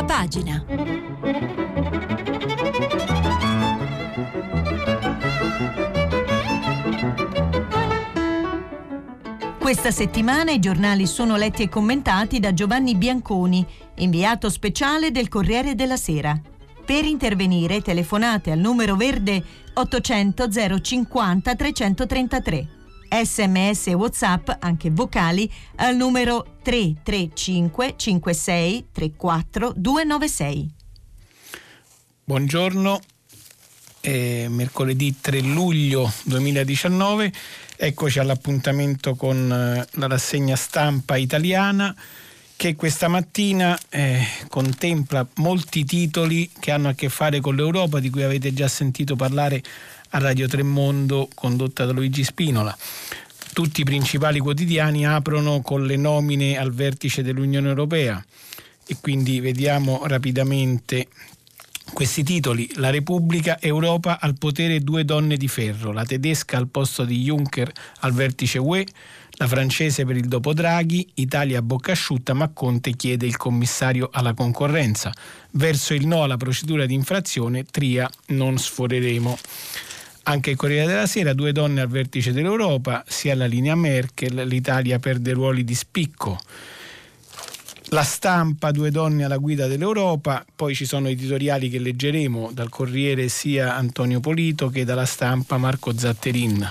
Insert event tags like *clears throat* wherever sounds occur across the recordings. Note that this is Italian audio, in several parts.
Prima pagina. Questa settimana i giornali sono letti e commentati da Giovanni Bianconi, inviato speciale del Corriere della Sera. Per intervenire telefonate al numero verde 800 050 333. Sms e WhatsApp, anche vocali, al numero 335 56 34 296. Buongiorno, è mercoledì 3 luglio 2019, eccoci all'appuntamento con eh, la rassegna stampa italiana che questa mattina eh, contempla molti titoli che hanno a che fare con l'Europa, di cui avete già sentito parlare a Radio Tremondo, condotta da Luigi Spinola. Tutti i principali quotidiani aprono con le nomine al vertice dell'Unione Europea e quindi vediamo rapidamente questi titoli. La Repubblica Europa al potere due donne di ferro, la tedesca al posto di Juncker al vertice UE, la francese per il dopo Draghi, Italia a bocca asciutta, ma Conte chiede il commissario alla concorrenza. Verso il no alla procedura di infrazione, Tria non sforeremo. Anche il Corriere della Sera, due donne al vertice dell'Europa, sia la linea Merkel, l'Italia perde ruoli di spicco. La stampa, due donne alla guida dell'Europa, poi ci sono editoriali che leggeremo dal Corriere sia Antonio Polito che dalla stampa Marco Zatterin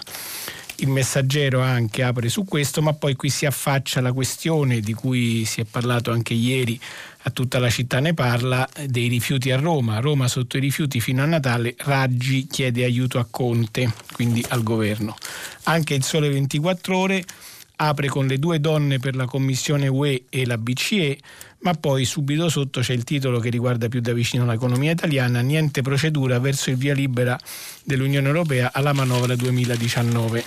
il messaggero anche apre su questo, ma poi qui si affaccia la questione di cui si è parlato anche ieri, tutta la città ne parla, dei rifiuti a Roma. Roma sotto i rifiuti fino a Natale, Raggi chiede aiuto a Conte, quindi al governo. Anche il Sole 24 ore apre con le due donne per la Commissione UE e la BCE, ma poi subito sotto c'è il titolo che riguarda più da vicino l'economia italiana, niente procedura verso il via libera dell'Unione Europea alla manovra 2019.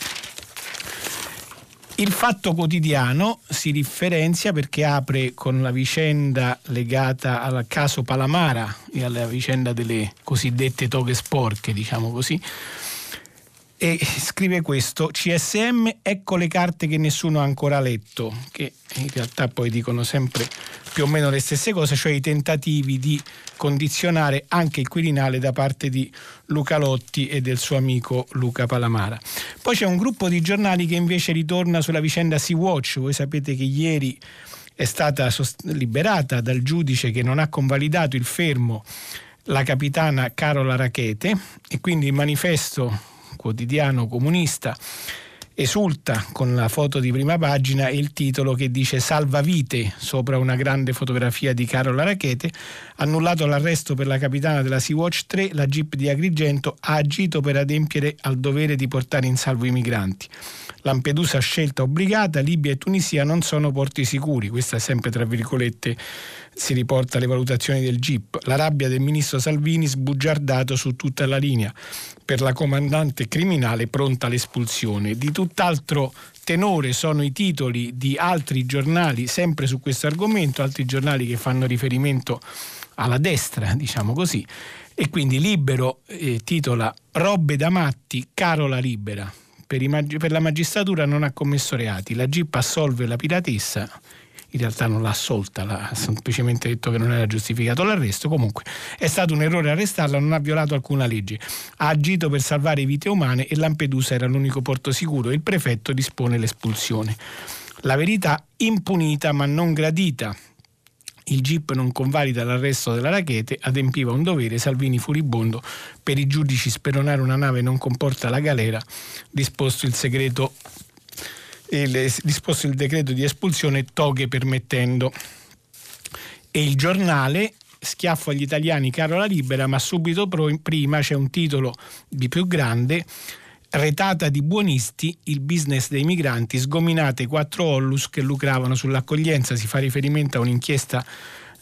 Il fatto quotidiano si differenzia perché apre con la vicenda legata al caso Palamara e alla vicenda delle cosiddette toghe sporche, diciamo così, e scrive questo, CSM, ecco le carte che nessuno ha ancora letto, che in realtà poi dicono sempre più o meno le stesse cose, cioè i tentativi di condizionare anche il Quirinale da parte di Luca Lotti e del suo amico Luca Palamara. Poi c'è un gruppo di giornali che invece ritorna sulla vicenda Sea-Watch, voi sapete che ieri è stata liberata dal giudice che non ha convalidato il fermo la capitana Carola Rachete e quindi il manifesto quotidiano comunista esulta con la foto di prima pagina e il titolo che dice Salva vite sopra una grande fotografia di Carola Rachete. Annullato l'arresto per la capitana della Sea-Watch 3, la Jeep di Agrigento ha agito per adempiere al dovere di portare in salvo i migranti. Lampedusa scelta obbligata, Libia e Tunisia non sono porti sicuri, questa è sempre tra virgolette si riporta le valutazioni del GIP. La rabbia del ministro Salvini sbugiardato su tutta la linea per la comandante criminale pronta all'espulsione. Di tutt'altro tenore sono i titoli di altri giornali sempre su questo argomento, altri giornali che fanno riferimento alla destra, diciamo così. E quindi Libero eh, titola Robbe da matti, Carola Libera. Per, per la magistratura non ha commesso reati, la GIP assolve la piratessa in realtà non l'ha assolta, ha semplicemente detto che non era giustificato l'arresto, comunque è stato un errore arrestarla, non ha violato alcuna legge, ha agito per salvare vite umane e Lampedusa era l'unico porto sicuro e il prefetto dispone l'espulsione. La verità impunita ma non gradita. Il GIP non convalida l'arresto della rachete, adempiva un dovere, Salvini furibondo, per i giudici speronare una nave non comporta la galera, disposto il segreto il, disposto il decreto di espulsione toghe permettendo. E il giornale schiaffo agli italiani Carola Libera, ma subito pro, prima c'è un titolo di più grande, retata di buonisti, il business dei migranti, sgominate quattro ollus che lucravano sull'accoglienza, si fa riferimento a un'inchiesta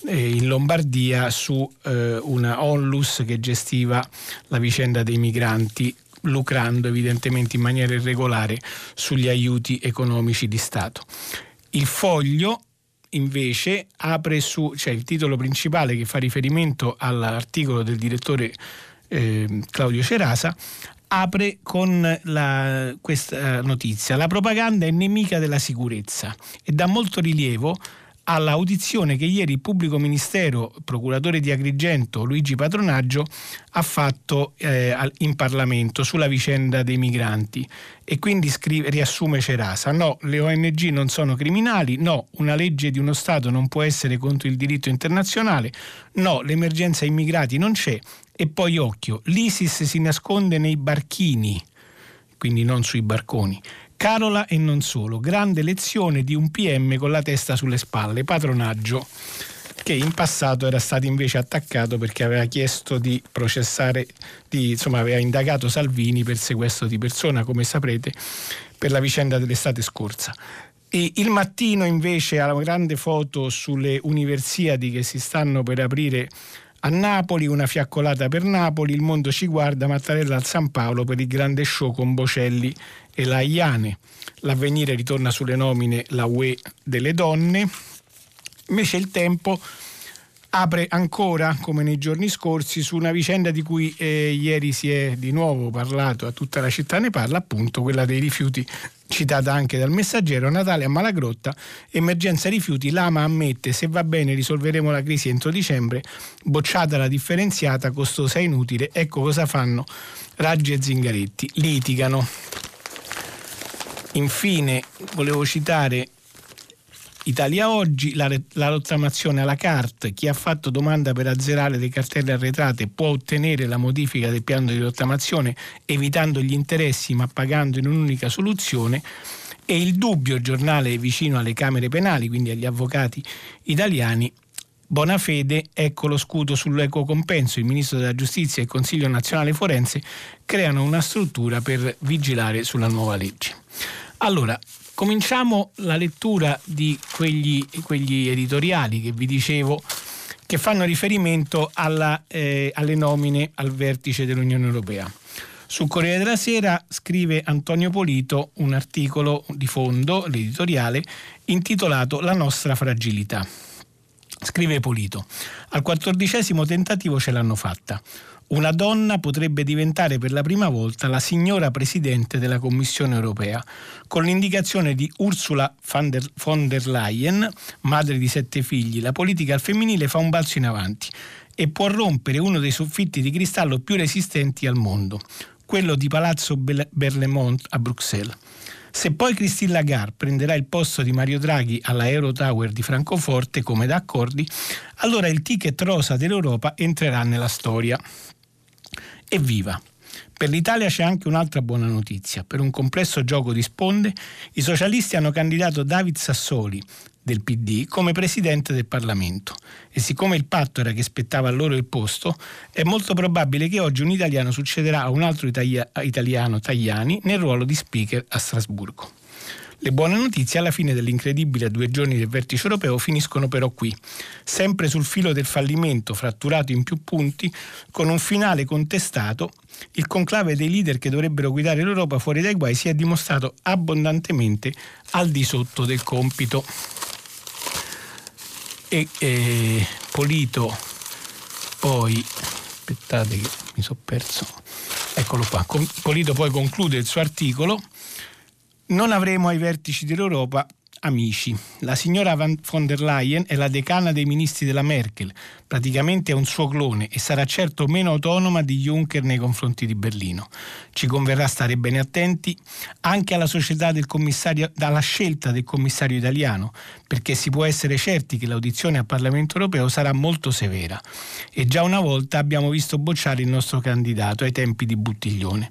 eh, in Lombardia su eh, una onlus che gestiva la vicenda dei migranti lucrando evidentemente in maniera irregolare sugli aiuti economici di Stato. Il foglio invece apre su, cioè il titolo principale che fa riferimento all'articolo del direttore eh, Claudio Cerasa, apre con la, questa notizia. La propaganda è nemica della sicurezza e dà molto rilievo all'audizione che ieri il pubblico ministero, procuratore di Agrigento Luigi Patronaggio, ha fatto eh, in Parlamento sulla vicenda dei migranti e quindi scrive, riassume Cerasa, no, le ONG non sono criminali, no, una legge di uno Stato non può essere contro il diritto internazionale, no, l'emergenza immigrati non c'è e poi occhio, l'ISIS si nasconde nei barchini, quindi non sui barconi. Carola e non solo, grande lezione di un PM con la testa sulle spalle, patronaggio che in passato era stato invece attaccato perché aveva chiesto di processare, di, insomma aveva indagato Salvini per sequestro di persona, come saprete, per la vicenda dell'estate scorsa. E il mattino invece ha la grande foto sulle universiadi che si stanno per aprire a Napoli, una fiaccolata per Napoli, il mondo ci guarda, Mattarella al San Paolo per il grande show con Bocelli e la Iane. L'avvenire ritorna sulle nomine la UE delle donne. Invece il tempo apre ancora, come nei giorni scorsi, su una vicenda di cui eh, ieri si è di nuovo parlato, a tutta la città ne parla, appunto quella dei rifiuti citata anche dal messaggero, Natale a Malagrotta, emergenza rifiuti, l'AMA ammette se va bene risolveremo la crisi entro dicembre, bocciata la differenziata, costosa e inutile, ecco cosa fanno Raggi e Zingaretti, litigano. Infine volevo citare Italia Oggi, la, la rottamazione alla carte, chi ha fatto domanda per azzerare le cartelle arretrate può ottenere la modifica del piano di rottamazione evitando gli interessi ma pagando in un'unica soluzione. E il dubbio giornale vicino alle Camere penali, quindi agli avvocati italiani, Bonafede, ecco lo scudo sull'equo compenso. Il Ministro della Giustizia e il Consiglio nazionale forense creano una struttura per vigilare sulla nuova legge. Allora, cominciamo la lettura di quegli, quegli editoriali che vi dicevo che fanno riferimento alla, eh, alle nomine al vertice dell'Unione Europea. Sul Corriere della Sera scrive Antonio Polito un articolo di fondo, l'editoriale, intitolato La nostra fragilità. Scrive Polito, al quattordicesimo tentativo ce l'hanno fatta. Una donna potrebbe diventare per la prima volta la signora Presidente della Commissione europea, con l'indicazione di Ursula von der, von der Leyen, madre di sette figli. La politica al femminile fa un balzo in avanti e può rompere uno dei soffitti di cristallo più resistenti al mondo, quello di Palazzo Berlemont a Bruxelles. Se poi Christine Lagarde prenderà il posto di Mario Draghi alla Eurotower di Francoforte come da accordi, allora il ticket rosa dell'Europa entrerà nella storia. Evviva! Per l'Italia c'è anche un'altra buona notizia. Per un complesso gioco di sponde, i socialisti hanno candidato David Sassoli, del PD come presidente del Parlamento. E siccome il patto era che spettava a loro il posto, è molto probabile che oggi un italiano succederà a un altro italia- italiano, Tajani, nel ruolo di speaker a Strasburgo. Le buone notizie alla fine dell'incredibile a due giorni del vertice europeo finiscono però qui, sempre sul filo del fallimento, fratturato in più punti, con un finale contestato, il conclave dei leader che dovrebbero guidare l'Europa fuori dai guai si è dimostrato abbondantemente al di sotto del compito e eh, Polito poi aspettate che mi sono perso. Eccolo qua. Polito poi conclude il suo articolo. Non avremo ai vertici dell'Europa amici. La signora von der Leyen è la decana dei ministri della Merkel, praticamente è un suo clone e sarà certo meno autonoma di Juncker nei confronti di Berlino. Ci converrà stare bene attenti anche alla società del commissario, alla scelta del commissario italiano, perché si può essere certi che l'audizione al Parlamento europeo sarà molto severa. E già una volta abbiamo visto bocciare il nostro candidato ai tempi di Buttiglione.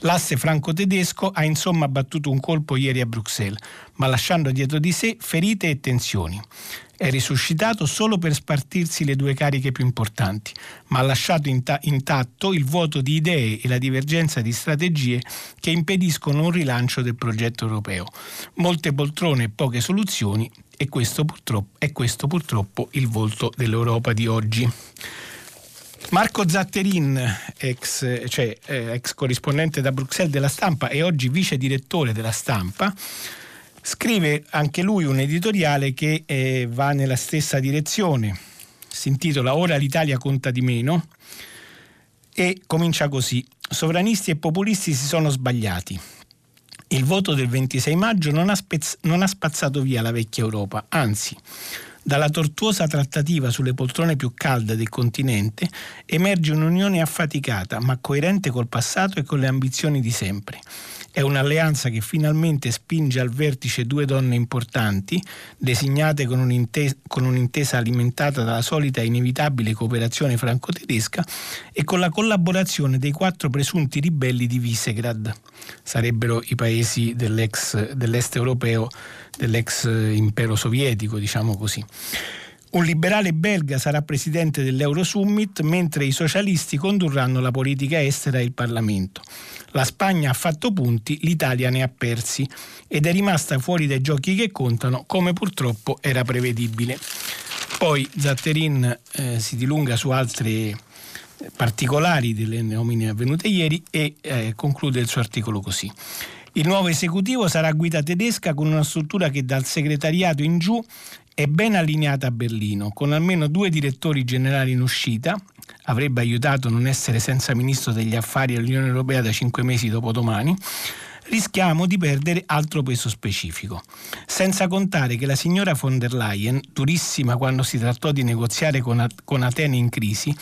L'asse franco-tedesco ha insomma battuto un colpo ieri a Bruxelles, ma lasciando dietro di sé ferite e tensioni. È risuscitato solo per spartirsi le due cariche più importanti, ma ha lasciato inta- intatto il vuoto di idee e la divergenza di strategie che impediscono un rilancio del progetto europeo. Molte poltrone e poche soluzioni e questo purtroppo, è questo purtroppo il volto dell'Europa di oggi. Marco Zatterin, ex, cioè, eh, ex, corrispondente da Bruxelles della stampa e oggi vice direttore della stampa, scrive anche lui un editoriale che eh, va nella stessa direzione. Si intitola Ora l'Italia conta di meno e comincia così. Sovranisti e populisti si sono sbagliati. Il voto del 26 maggio non ha, spezz- non ha spazzato via la vecchia Europa, anzi Dalla tortuosa trattativa sulle poltrone più calde del continente emerge un'unione affaticata ma coerente col passato e con le ambizioni di sempre. È un'alleanza che finalmente spinge al vertice due donne importanti, designate con un'intesa, con un'intesa alimentata dalla solita e inevitabile cooperazione franco-tedesca e con la collaborazione dei quattro presunti ribelli di Visegrad. Sarebbero i paesi dell'ex, dell'est europeo, dell'ex impero sovietico, diciamo così. Un liberale belga sarà presidente dell'Eurosummit mentre i socialisti condurranno la politica estera e il Parlamento. La Spagna ha fatto punti, l'Italia ne ha persi ed è rimasta fuori dai giochi che contano come purtroppo era prevedibile. Poi Zatterin eh, si dilunga su altri particolari delle nomine avvenute ieri e eh, conclude il suo articolo così. Il nuovo esecutivo sarà guida tedesca con una struttura che dal segretariato in giù è ben allineata a Berlino, con almeno due direttori generali in uscita, avrebbe aiutato non essere senza ministro degli affari all'Unione Europea da cinque mesi dopo domani, rischiamo di perdere altro peso specifico. Senza contare che la signora von der Leyen, durissima quando si trattò di negoziare con, con Atene in crisi,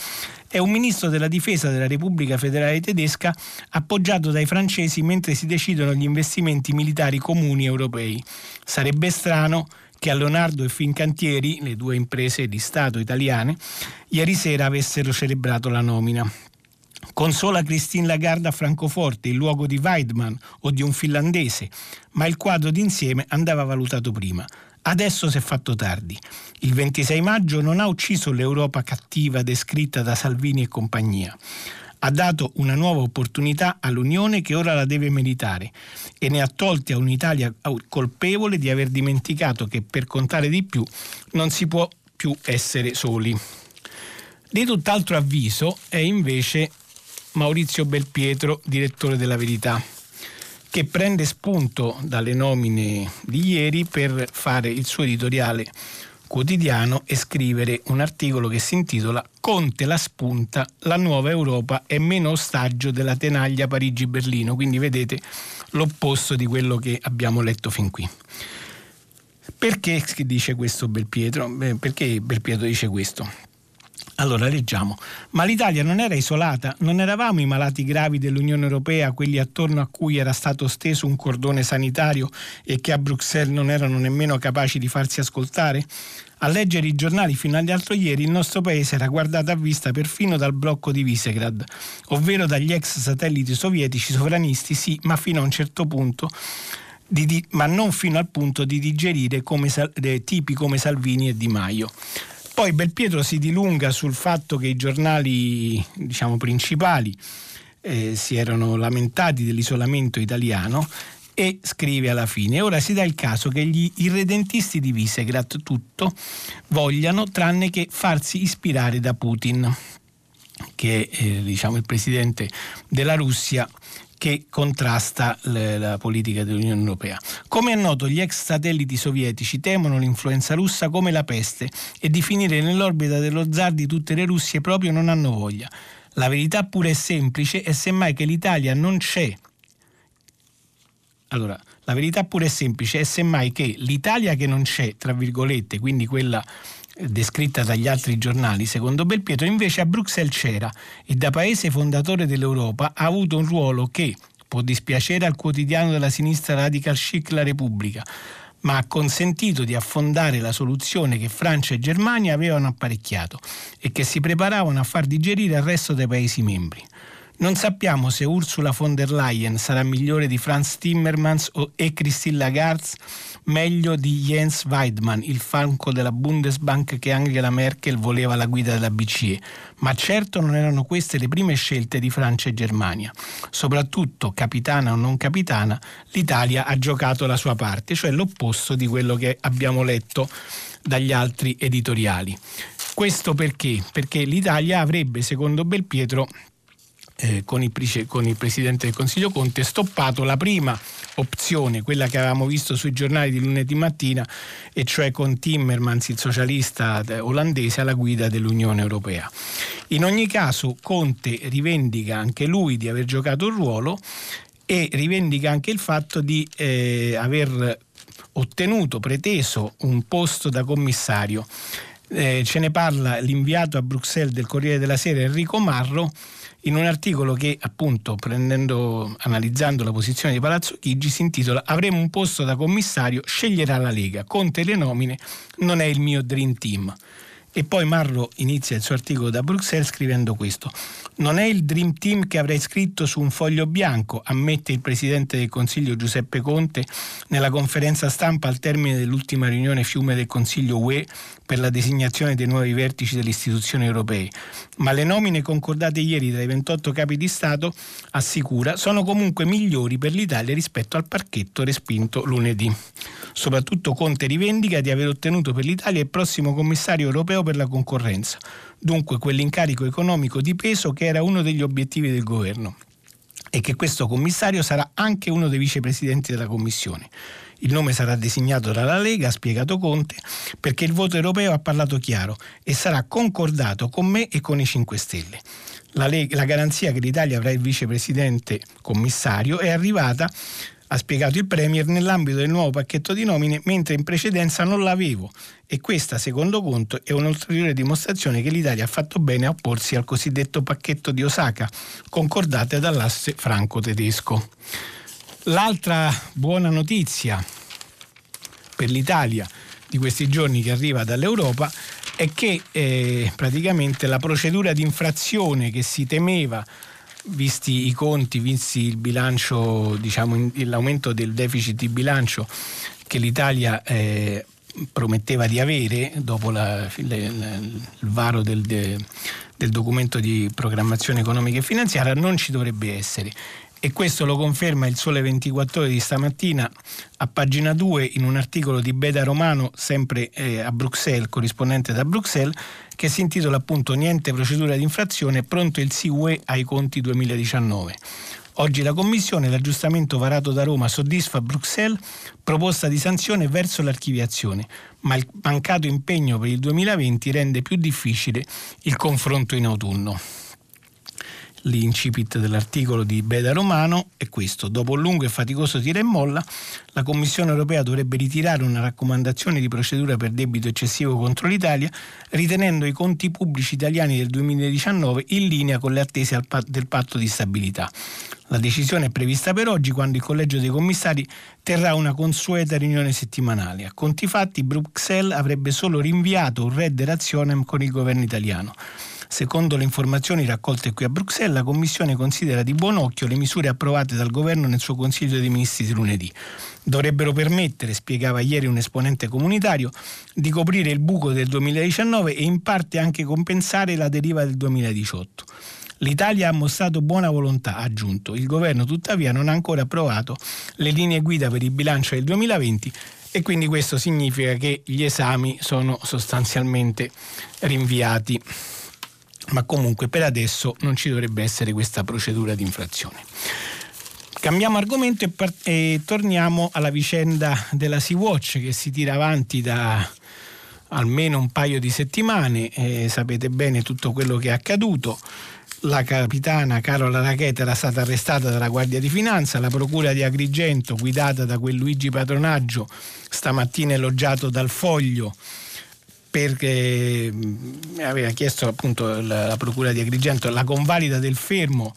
è un ministro della difesa della Repubblica Federale Tedesca appoggiato dai francesi mentre si decidono gli investimenti militari comuni europei. Sarebbe strano che a Leonardo e Fincantieri, le due imprese di Stato italiane, ieri sera avessero celebrato la nomina. Consola Christine Lagarde a Francoforte, il luogo di Weidmann o di un finlandese, ma il quadro d'insieme andava valutato prima. Adesso si è fatto tardi. Il 26 maggio non ha ucciso l'Europa cattiva descritta da Salvini e compagnia ha dato una nuova opportunità all'Unione che ora la deve meritare e ne ha tolti a un'Italia colpevole di aver dimenticato che per contare di più non si può più essere soli. Di tutt'altro avviso è invece Maurizio Belpietro, direttore della Verità, che prende spunto dalle nomine di ieri per fare il suo editoriale quotidiano e scrivere un articolo che si intitola Conte la spunta, la nuova Europa è meno ostaggio della tenaglia Parigi-Berlino, quindi vedete l'opposto di quello che abbiamo letto fin qui. Perché dice questo Belpietro? Perché Belpietro dice questo? Allora leggiamo. Ma l'Italia non era isolata? Non eravamo i malati gravi dell'Unione Europea, quelli attorno a cui era stato steso un cordone sanitario e che a Bruxelles non erano nemmeno capaci di farsi ascoltare? A leggere i giornali fino all'altro ieri il nostro paese era guardato a vista perfino dal blocco di Visegrad, ovvero dagli ex satelliti sovietici sovranisti, sì, ma fino a un certo punto. Di, di, ma non fino al punto di digerire come, eh, tipi come Salvini e Di Maio. Poi Belpietro si dilunga sul fatto che i giornali diciamo, principali eh, si erano lamentati dell'isolamento italiano e scrive alla fine: Ora si dà il caso che gli irredentisti di Visegrad tutto vogliano tranne che farsi ispirare da Putin, che è eh, diciamo, il presidente della Russia che contrasta le, la politica dell'Unione Europea. Come è noto, gli ex satelliti sovietici temono l'influenza russa come la peste e di finire nell'orbita dello zar di tutte le Russie proprio non hanno voglia. La verità pure è semplice e semmai che l'Italia non c'è. Allora, la verità pure è semplice, è semmai che l'Italia che non c'è, tra virgolette, quindi quella descritta dagli altri giornali, secondo Belpietro invece a Bruxelles c'era e da paese fondatore dell'Europa ha avuto un ruolo che può dispiacere al quotidiano della sinistra radical chic La Repubblica, ma ha consentito di affondare la soluzione che Francia e Germania avevano apparecchiato e che si preparavano a far digerire al resto dei Paesi membri. Non sappiamo se Ursula von der Leyen sarà migliore di Franz Timmermans e Christine Lagarde meglio di Jens Weidmann, il falco della Bundesbank che Angela Merkel voleva alla guida della BCE, ma certo non erano queste le prime scelte di Francia e Germania. Soprattutto, capitana o non capitana, l'Italia ha giocato la sua parte, cioè l'opposto di quello che abbiamo letto dagli altri editoriali. Questo perché? Perché l'Italia avrebbe, secondo Belpietro, eh, con, il, con, il, Presidente del Consiglio Conte stoppato la prima opzione, quella che avevamo visto sui giornali di lunedì mattina, e cioè con Timmermans, il socialista eh, olandese, alla guida dell'Unione Europea. In ogni caso Conte rivendica anche lui di aver giocato un ruolo e rivendica anche il fatto di eh, aver ottenuto, preteso un posto da commissario. Eh, ce ne parla l'inviato a Bruxelles del Corriere della Sera Enrico Marro in un articolo che appunto prendendo, analizzando la posizione di Palazzo Chigi si intitola Avremo un posto da commissario, sceglierà la Lega, Conte le nomine, non è il mio dream team. E poi Marro inizia il suo articolo da Bruxelles scrivendo questo. Non è il Dream Team che avrei scritto su un foglio bianco, ammette il Presidente del Consiglio Giuseppe Conte nella conferenza stampa al termine dell'ultima riunione fiume del Consiglio UE per la designazione dei nuovi vertici delle istituzioni europee. Ma le nomine concordate ieri dai 28 capi di Stato, assicura, sono comunque migliori per l'Italia rispetto al parchetto respinto lunedì. Soprattutto Conte rivendica di aver ottenuto per l'Italia il prossimo commissario europeo per la concorrenza dunque quell'incarico economico di peso che era uno degli obiettivi del governo e che questo commissario sarà anche uno dei vicepresidenti della Commissione. Il nome sarà designato dalla Lega, ha spiegato Conte, perché il voto europeo ha parlato chiaro e sarà concordato con me e con i 5 Stelle. La, Lega, la garanzia che l'Italia avrà il vicepresidente commissario è arrivata ha spiegato il Premier nell'ambito del nuovo pacchetto di nomine, mentre in precedenza non l'avevo. E questa, secondo conto, è un'ulteriore dimostrazione che l'Italia ha fatto bene a opporsi al cosiddetto pacchetto di Osaka, concordate dall'asse franco-tedesco. L'altra buona notizia per l'Italia di questi giorni che arriva dall'Europa è che eh, praticamente la procedura di infrazione che si temeva visti i conti, visti il bilancio, diciamo, l'aumento del deficit di bilancio che l'Italia eh, prometteva di avere dopo la, le, il varo del, de, del documento di programmazione economica e finanziaria, non ci dovrebbe essere e questo lo conferma il Sole 24 ore di stamattina a pagina 2 in un articolo di Beda Romano, sempre eh, a Bruxelles, corrispondente da Bruxelles, che si intitola appunto Niente procedura di infrazione, pronto il SIUE ai conti 2019. Oggi la Commissione, l'aggiustamento varato da Roma soddisfa Bruxelles, proposta di sanzione verso l'archiviazione, ma il mancato impegno per il 2020 rende più difficile il confronto in autunno l'incipit dell'articolo di Beda Romano è questo. Dopo un lungo e faticoso tira e molla, la Commissione europea dovrebbe ritirare una raccomandazione di procedura per debito eccessivo contro l'Italia, ritenendo i conti pubblici italiani del 2019 in linea con le attese del patto di stabilità. La decisione è prevista per oggi quando il Collegio dei Commissari terrà una consueta riunione settimanale. A conti fatti Bruxelles avrebbe solo rinviato un red razionem con il governo italiano. Secondo le informazioni raccolte qui a Bruxelles, la Commissione considera di buon occhio le misure approvate dal Governo nel suo Consiglio dei Ministri di lunedì. Dovrebbero permettere, spiegava ieri un esponente comunitario, di coprire il buco del 2019 e in parte anche compensare la deriva del 2018. L'Italia ha mostrato buona volontà, ha aggiunto. Il governo tuttavia non ha ancora approvato le linee guida per il bilancio del 2020 e quindi questo significa che gli esami sono sostanzialmente rinviati ma comunque per adesso non ci dovrebbe essere questa procedura di infrazione. Cambiamo argomento e, par- e torniamo alla vicenda della Sea-Watch che si tira avanti da almeno un paio di settimane, eh, sapete bene tutto quello che è accaduto. La capitana Carola Racheta era stata arrestata dalla Guardia di Finanza, la procura di Agrigento, guidata da quel Luigi Patronaggio, stamattina elogiato dal Foglio, perché mm, aveva chiesto appunto la, la Procura di Agrigento la convalida del fermo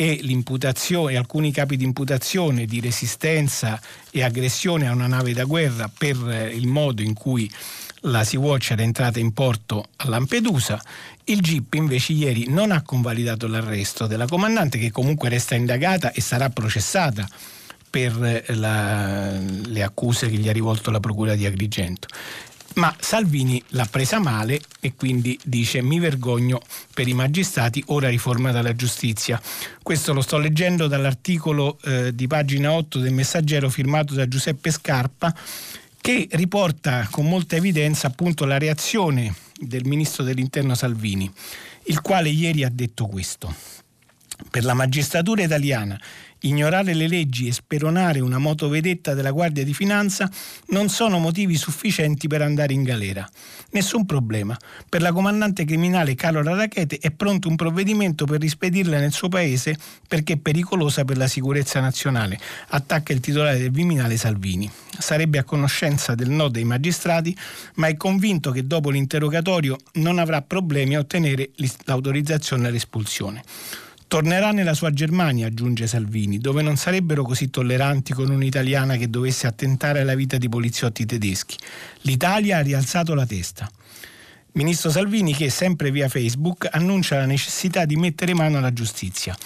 e l'imputazione, alcuni capi di imputazione di resistenza e aggressione a una nave da guerra per eh, il modo in cui la Sea-Watch era entrata in porto a Lampedusa. Il GIP invece ieri non ha convalidato l'arresto della comandante che comunque resta indagata e sarà processata per eh, la, le accuse che gli ha rivolto la Procura di Agrigento ma Salvini l'ha presa male e quindi dice mi vergogno per i magistrati, ora riforma della giustizia. Questo lo sto leggendo dall'articolo eh, di pagina 8 del Messaggero firmato da Giuseppe Scarpa che riporta con molta evidenza appunto la reazione del ministro dell'Interno Salvini, il quale ieri ha detto questo. Per la magistratura italiana ignorare le leggi e speronare una motovedetta della Guardia di Finanza non sono motivi sufficienti per andare in galera. Nessun problema. Per la comandante criminale Carola Rachete è pronto un provvedimento per rispedirla nel suo paese perché è pericolosa per la sicurezza nazionale, attacca il titolare del Viminale Salvini. Sarebbe a conoscenza del no dei magistrati, ma è convinto che dopo l'interrogatorio non avrà problemi a ottenere l'autorizzazione all'espulsione. Tornerà nella sua Germania, aggiunge Salvini, dove non sarebbero così tolleranti con un'italiana che dovesse attentare alla vita di poliziotti tedeschi. L'Italia ha rialzato la testa. Ministro Salvini che, sempre via Facebook, annuncia la necessità di mettere mano alla giustizia.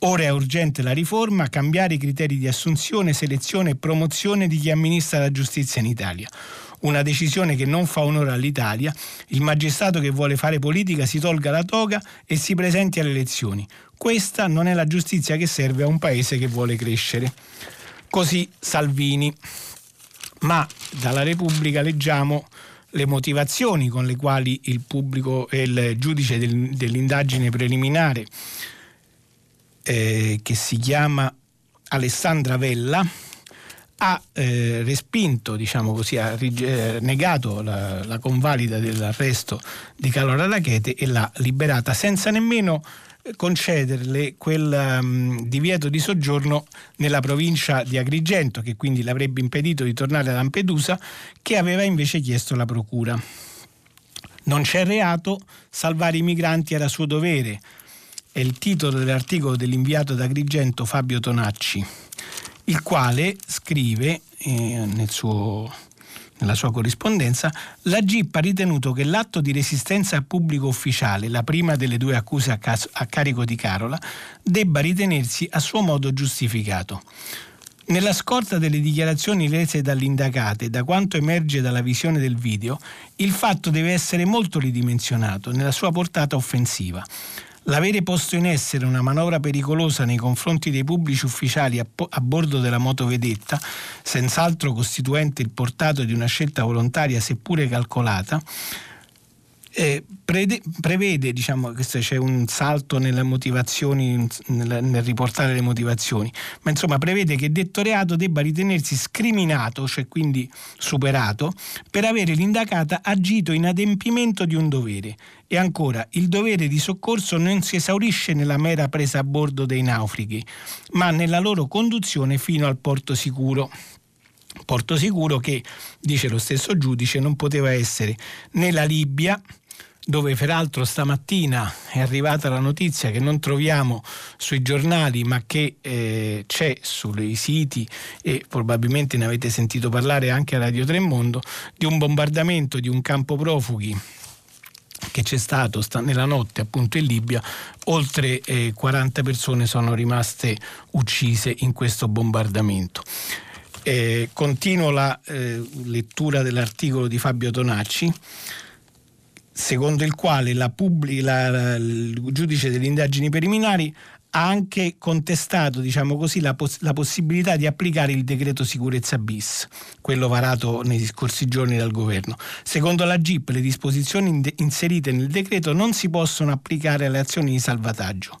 Ora è urgente la riforma, cambiare i criteri di assunzione, selezione e promozione di chi amministra la giustizia in Italia una decisione che non fa onore all'Italia, il magistrato che vuole fare politica si tolga la toga e si presenti alle elezioni. Questa non è la giustizia che serve a un paese che vuole crescere. Così Salvini. Ma dalla Repubblica leggiamo le motivazioni con le quali il pubblico il giudice del, dell'indagine preliminare eh, che si chiama Alessandra Vella ha eh, respinto, diciamo così, ha eh, negato la, la, convalida dell'arresto di Carlo Rachete e l'ha liberata senza nemmeno concederle quel um, divieto di soggiorno nella provincia di Agrigento, che quindi l'avrebbe impedito di tornare a Lampedusa, che aveva invece chiesto la procura. Non c'è reato, salvare i migranti era suo dovere. È il titolo dell'articolo dell'inviato ad Agrigento Fabio Tonacci, il quale scrive eh, nel suo nella sua corrispondenza, la GIP ha ritenuto che l'atto di resistenza a pubblico ufficiale, la prima delle due accuse a, caso, a carico di Carola, debba ritenersi a suo modo giustificato. Nella scorta delle dichiarazioni rese dall'indagata e da quanto emerge dalla visione del video, il fatto deve essere molto ridimensionato nella sua portata offensiva. L'avere posto in essere una manovra pericolosa nei confronti dei pubblici ufficiali a, po- a, bordo della motovedetta, senz'altro costituente il portato di una scelta volontaria seppure calcolata, eh, prede, prevede, diciamo, che c'è un salto nelle motivazioni, nel, nel, riportare le motivazioni, ma insomma prevede che detto reato debba ritenersi scriminato, cioè quindi superato, per avere l'indagata agito in adempimento di un dovere. E ancora, il dovere di soccorso non si esaurisce nella mera presa a bordo dei naufraghi, ma nella loro conduzione fino al porto sicuro. Porto sicuro che, dice lo stesso giudice, non poteva essere né la Libia, dove peraltro stamattina è arrivata la notizia che non troviamo sui giornali ma che eh, c'è sui siti e probabilmente ne avete sentito parlare anche a Radio Tremondo di un bombardamento di un campo profughi che c'è stato nella notte appunto in Libia, oltre eh, 40 persone sono rimaste uccise in questo bombardamento. Eh, continuo la eh, lettura dell'articolo di Fabio Tonacci secondo il quale la pubblic- la, il giudice delle indagini preliminari ha anche contestato diciamo così, la, poss- la, possibilità di applicare il decreto sicurezza bis, quello varato nei scorsi giorni dal governo. Secondo la GIP le disposizioni in- inserite nel decreto non si possono applicare alle azioni di salvataggio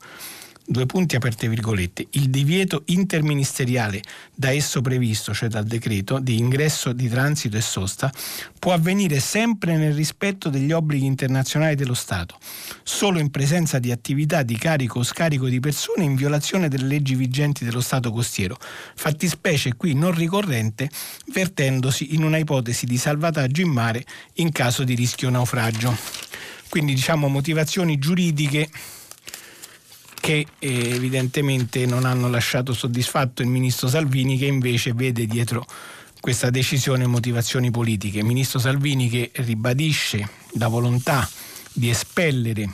due punti aperte virgolette, il divieto interministeriale da esso previsto, cioè dal decreto, di ingresso, di transito e sosta, può avvenire sempre nel rispetto degli obblighi internazionali dello Stato, solo in presenza di attività di carico o scarico di persone in violazione delle leggi vigenti dello Stato costiero, fattispecie qui non ricorrente, vertendosi in una ipotesi di salvataggio in mare in caso di rischio naufragio. Quindi diciamo motivazioni giuridiche che eh, evidentemente non hanno lasciato soddisfatto il ministro Salvini che invece vede dietro questa decisione motivazioni politiche. Il ministro Salvini che ribadisce la volontà di espellere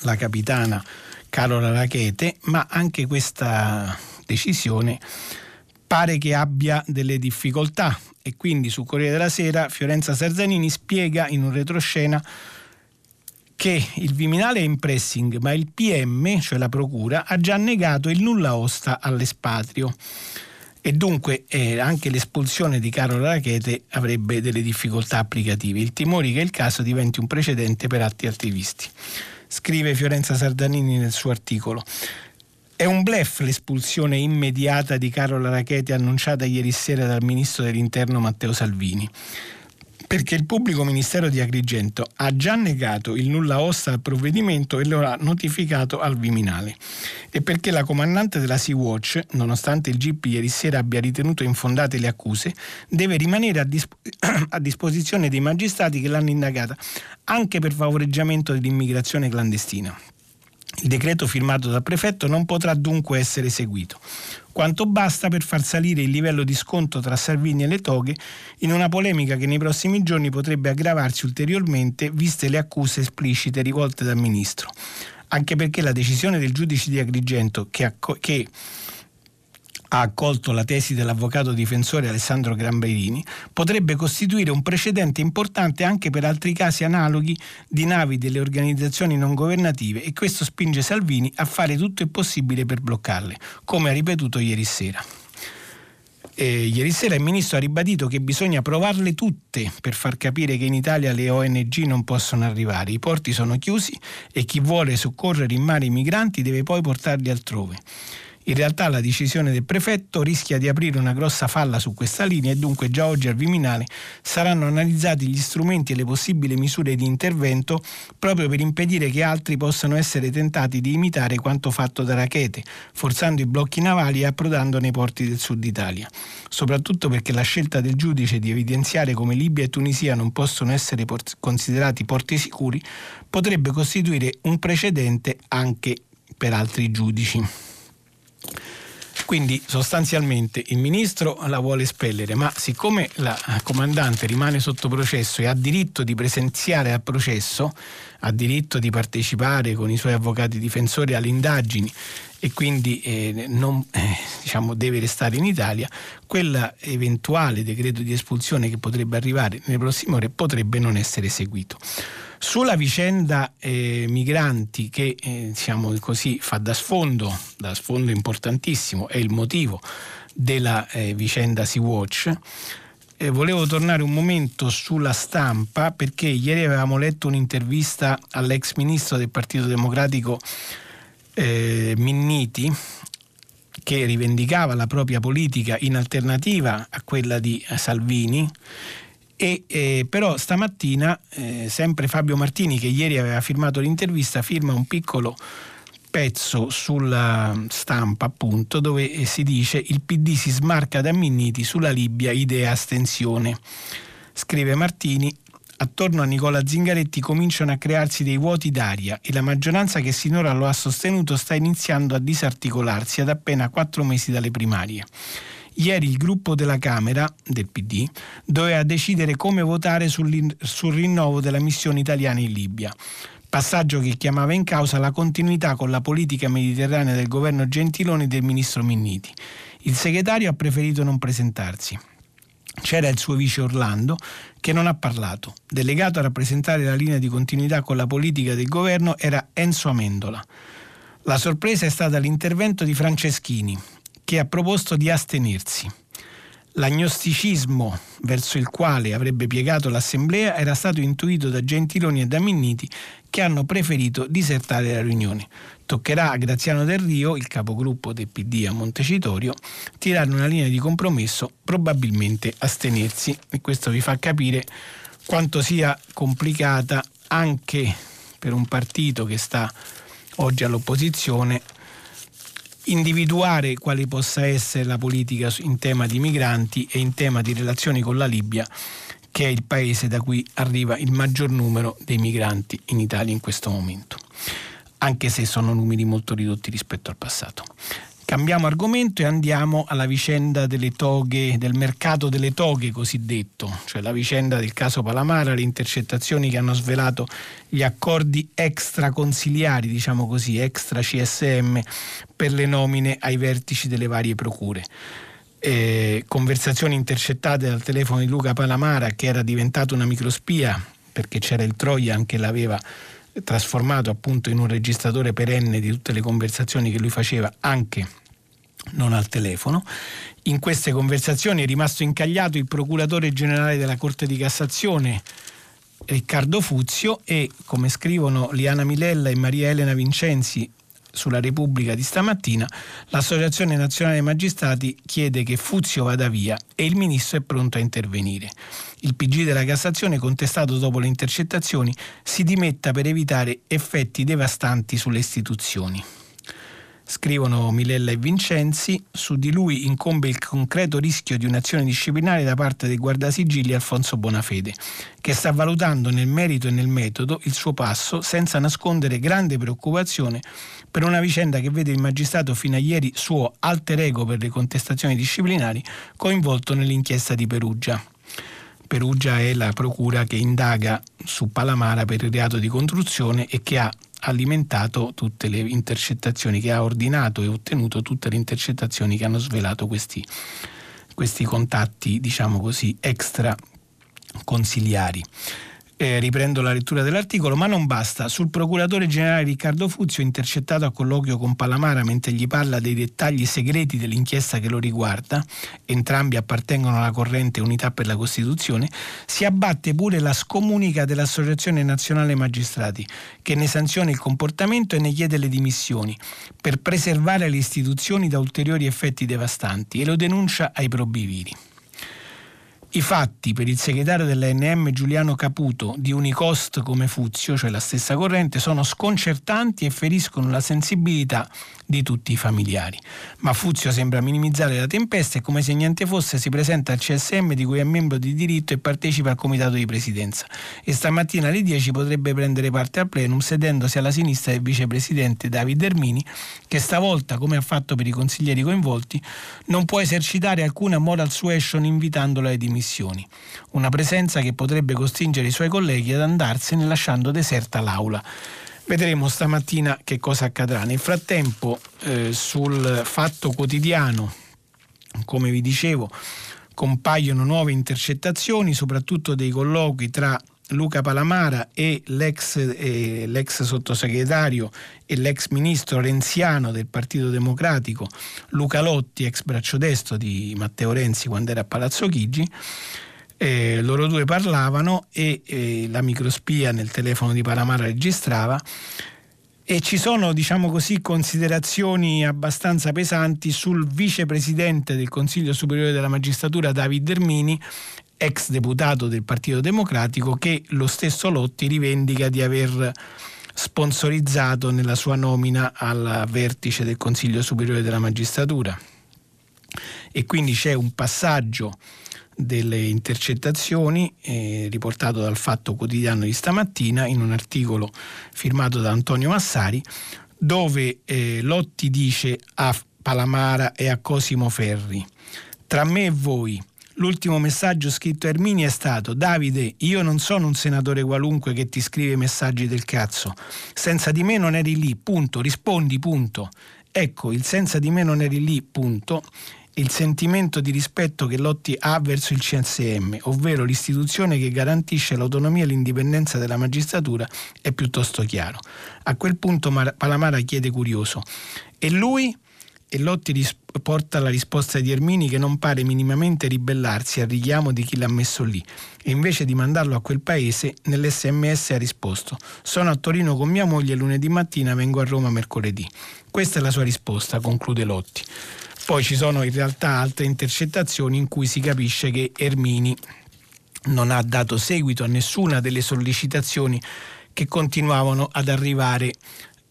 la capitana Carola Rachete, ma anche questa decisione pare che abbia delle difficoltà e quindi su Corriere della Sera Fiorenza Sarzanini spiega in un retroscena che il Viminale è in pressing, ma il PM, cioè la Procura, ha già negato il nulla osta all'espatrio e dunque eh, anche l'espulsione di Carola Rachete avrebbe delle difficoltà applicative. Il timore che il caso diventi un precedente per atti attivisti. Scrive Fiorenza Sardanini nel suo articolo. È un blef l'espulsione immediata di Carola Rachetti annunciata ieri sera dal ministro dell'Interno Matteo Salvini perché il pubblico ministero di Agrigento ha già negato il nulla osta al provvedimento e lo ha notificato al Viminale e perché la comandante della Sea-Watch, nonostante il GIP ieri sera abbia ritenuto infondate le accuse, deve rimanere a, disp- *clears throat* a disposizione dei magistrati che l'hanno indagata anche per favoreggiamento dell'immigrazione clandestina. Il decreto firmato dal prefetto non potrà dunque essere eseguito quanto basta per far salire il livello di sconto tra Salvini e le toghe in una polemica che nei prossimi giorni potrebbe aggravarsi ulteriormente viste le accuse esplicite rivolte dal ministro. Anche perché la decisione del giudice di Agrigento che, acco- che ha accolto la tesi dell'avvocato difensore Alessandro Gramberini, potrebbe costituire un precedente importante anche per altri casi analoghi di navi delle organizzazioni non governative e questo spinge Salvini a fare tutto il possibile per bloccarle, come ha ripetuto ieri sera. E ieri sera il ministro ha ribadito che bisogna provarle tutte per far capire che in Italia le ONG non possono arrivare, i porti sono chiusi e chi vuole soccorrere in mare i migranti deve poi portarli altrove. In realtà la decisione del prefetto rischia di aprire una grossa falla su questa linea e dunque già oggi al Viminale saranno analizzati gli strumenti e le possibili misure di intervento proprio per impedire che altri possano essere tentati di imitare quanto fatto da Rachete, forzando i blocchi navali e approdando nei porti del sud Italia. Soprattutto perché la scelta del giudice di evidenziare come Libia e Tunisia non possono essere considerati porti sicuri potrebbe costituire un precedente anche per altri giudici. Quindi sostanzialmente il ministro la vuole espellere, ma siccome la comandante rimane sotto processo e ha diritto di presenziare al processo, ha diritto di partecipare con i suoi avvocati difensori alle indagini e quindi eh, non, eh, diciamo, deve restare in Italia, quell'eventuale decreto di espulsione che potrebbe arrivare nelle prossime ore potrebbe non essere eseguito. Sulla vicenda eh, migranti che eh, diciamo così, fa da sfondo, da sfondo importantissimo, è il motivo della eh, vicenda Sea-Watch, eh, volevo tornare un momento sulla stampa perché ieri avevamo letto un'intervista all'ex ministro del Partito Democratico eh, Minniti che rivendicava la propria politica in alternativa a quella di Salvini e, eh, però stamattina eh, sempre Fabio Martini che ieri aveva firmato l'intervista firma un piccolo pezzo sulla stampa appunto dove eh, si dice il PD si smarca da Minniti sulla Libia idea astensione scrive Martini attorno a Nicola Zingaretti cominciano a crearsi dei vuoti d'aria e la maggioranza che sinora lo ha sostenuto sta iniziando a disarticolarsi ad appena quattro mesi dalle primarie Ieri il gruppo della Camera del PD doveva decidere come votare sul, sul rinnovo della missione italiana in Libia passaggio che chiamava in causa la continuità con la politica mediterranea del governo Gentiloni e del ministro Minniti. Il segretario ha preferito non presentarsi. C'era il suo vice Orlando che non ha parlato. Delegato a rappresentare la linea di continuità con la politica del governo era Enzo Amendola. La sorpresa è stata l'intervento di Franceschini, che ha proposto di astenersi. L'agnosticismo verso il quale avrebbe piegato l'Assemblea era stato intuito da Gentiloni e da Minniti che hanno preferito disertare la riunione. Toccherà a Graziano Del Rio, il capogruppo del PD a Montecitorio, tirare una linea di compromesso, probabilmente astenersi e questo vi fa capire quanto sia complicata anche per un partito che sta oggi all'opposizione individuare quale possa essere la politica in tema di migranti e in tema di relazioni con la Libia, che è il paese da cui arriva il maggior numero dei migranti in Italia in questo momento, anche se sono numeri molto ridotti rispetto al passato. Cambiamo argomento e andiamo alla vicenda delle toghe, del mercato delle toghe cosiddetto, cioè la vicenda del caso Palamara, le intercettazioni che hanno svelato gli accordi extraconsiliari, diciamo così, extra CSM per le nomine ai vertici delle varie procure. Eh, conversazioni intercettate dal telefono di Luca Palamara che era diventato una microspia perché c'era il Troia anche l'aveva trasformato appunto in un registratore perenne di tutte le conversazioni che lui faceva anche non al telefono. In queste conversazioni è rimasto incagliato il procuratore generale della Corte di Cassazione Riccardo Fuzio e, come scrivono Liana Milella e Maria Elena Vincenzi sulla Repubblica di stamattina, l'Associazione Nazionale Magistrati chiede che Fuzio vada via e il ministro è pronto a intervenire. Il PG della Cassazione, contestato dopo le intercettazioni, si dimetta per evitare effetti devastanti sulle istituzioni. Scrivono Milella e Vincenzi, su di lui incombe il concreto rischio di un'azione disciplinare da parte del guardasigilli Alfonso Bonafede, che sta valutando nel merito e nel metodo il suo passo senza nascondere grande preoccupazione per una vicenda che vede il magistrato fino a ieri suo alter ego per le contestazioni disciplinari coinvolto nell'inchiesta di Perugia. Perugia è la procura che indaga su Palamara per il reato di contruzione e che ha alimentato tutte le intercettazioni, che ha ordinato e ottenuto tutte le intercettazioni che hanno svelato questi, questi contatti, diciamo così, extra consiliari eh, riprendo la lettura dell'articolo, ma non basta. Sul procuratore generale Riccardo Fuzio, intercettato a colloquio con Palamara mentre gli parla dei dettagli segreti dell'inchiesta che lo riguarda, entrambi appartengono alla corrente Unità per la Costituzione, si abbatte pure la scomunica dell'Associazione Nazionale Magistrati, che ne sanziona il comportamento e ne chiede le dimissioni, per preservare le istituzioni da ulteriori effetti devastanti e lo denuncia ai probiviri. I fatti per il segretario dell'ANM Giuliano Caputo di Unicost come Fuzio, cioè la stessa corrente, sono sconcertanti e feriscono la sensibilità di tutti i familiari. Ma Fuzio sembra minimizzare la tempesta e come se niente fosse si presenta al CSM di cui è membro di diritto e partecipa al comitato di presidenza. E stamattina alle 10 potrebbe prendere parte al plenum sedendosi alla sinistra del vicepresidente David Ermini che stavolta, come ha fatto per i consiglieri coinvolti, non può esercitare alcuna moral suasion invitandolo alle dimissioni. Una presenza che potrebbe costringere i suoi colleghi ad andarsene lasciando deserta l'aula. Vedremo stamattina che cosa accadrà. Nel frattempo eh, sul fatto quotidiano, come vi dicevo, compaiono nuove intercettazioni, soprattutto dei colloqui tra Luca Palamara e l'ex, eh, l'ex, sottosegretario e l'ex ministro renziano del Partito Democratico Luca Lotti, ex braccio destro di Matteo Renzi quando era a Palazzo Chigi eh, loro due parlavano e eh, la microspia nel telefono di Palamara registrava e ci sono, diciamo così, considerazioni abbastanza pesanti sul vicepresidente del Consiglio Superiore della Magistratura David Ermini, ex deputato del Partito Democratico, che lo stesso Lotti rivendica di aver sponsorizzato nella sua nomina al vertice del Consiglio Superiore della Magistratura. E quindi c'è un passaggio delle intercettazioni eh, riportato dal Fatto Quotidiano di stamattina in un articolo firmato da Antonio Massari dove eh, Lotti dice a Palamara e a Cosimo Ferri tra me e voi L'ultimo messaggio scritto a Ermini è stato Davide, io non sono un senatore qualunque che ti scrive messaggi del cazzo. Senza di me non eri lì, punto. Rispondi, punto. Ecco, il senza di me non eri lì, punto il sentimento di rispetto che Lotti ha verso il CSM, ovvero l'istituzione che garantisce l'autonomia e l'indipendenza della magistratura, è piuttosto chiaro. A quel punto Palamara chiede curioso, e lui? E Lotti porta la risposta di Ermini che non pare minimamente ribellarsi al richiamo di chi l'ha messo lì e invece di mandarlo a quel paese nell'SMS ha risposto sono a Torino con mia moglie lunedì mattina vengo a Roma mercoledì. Questa è la sua risposta, conclude Lotti. Poi ci sono in realtà altre intercettazioni in cui si capisce che Ermini non ha dato seguito a nessuna delle sollecitazioni che continuavano ad arrivare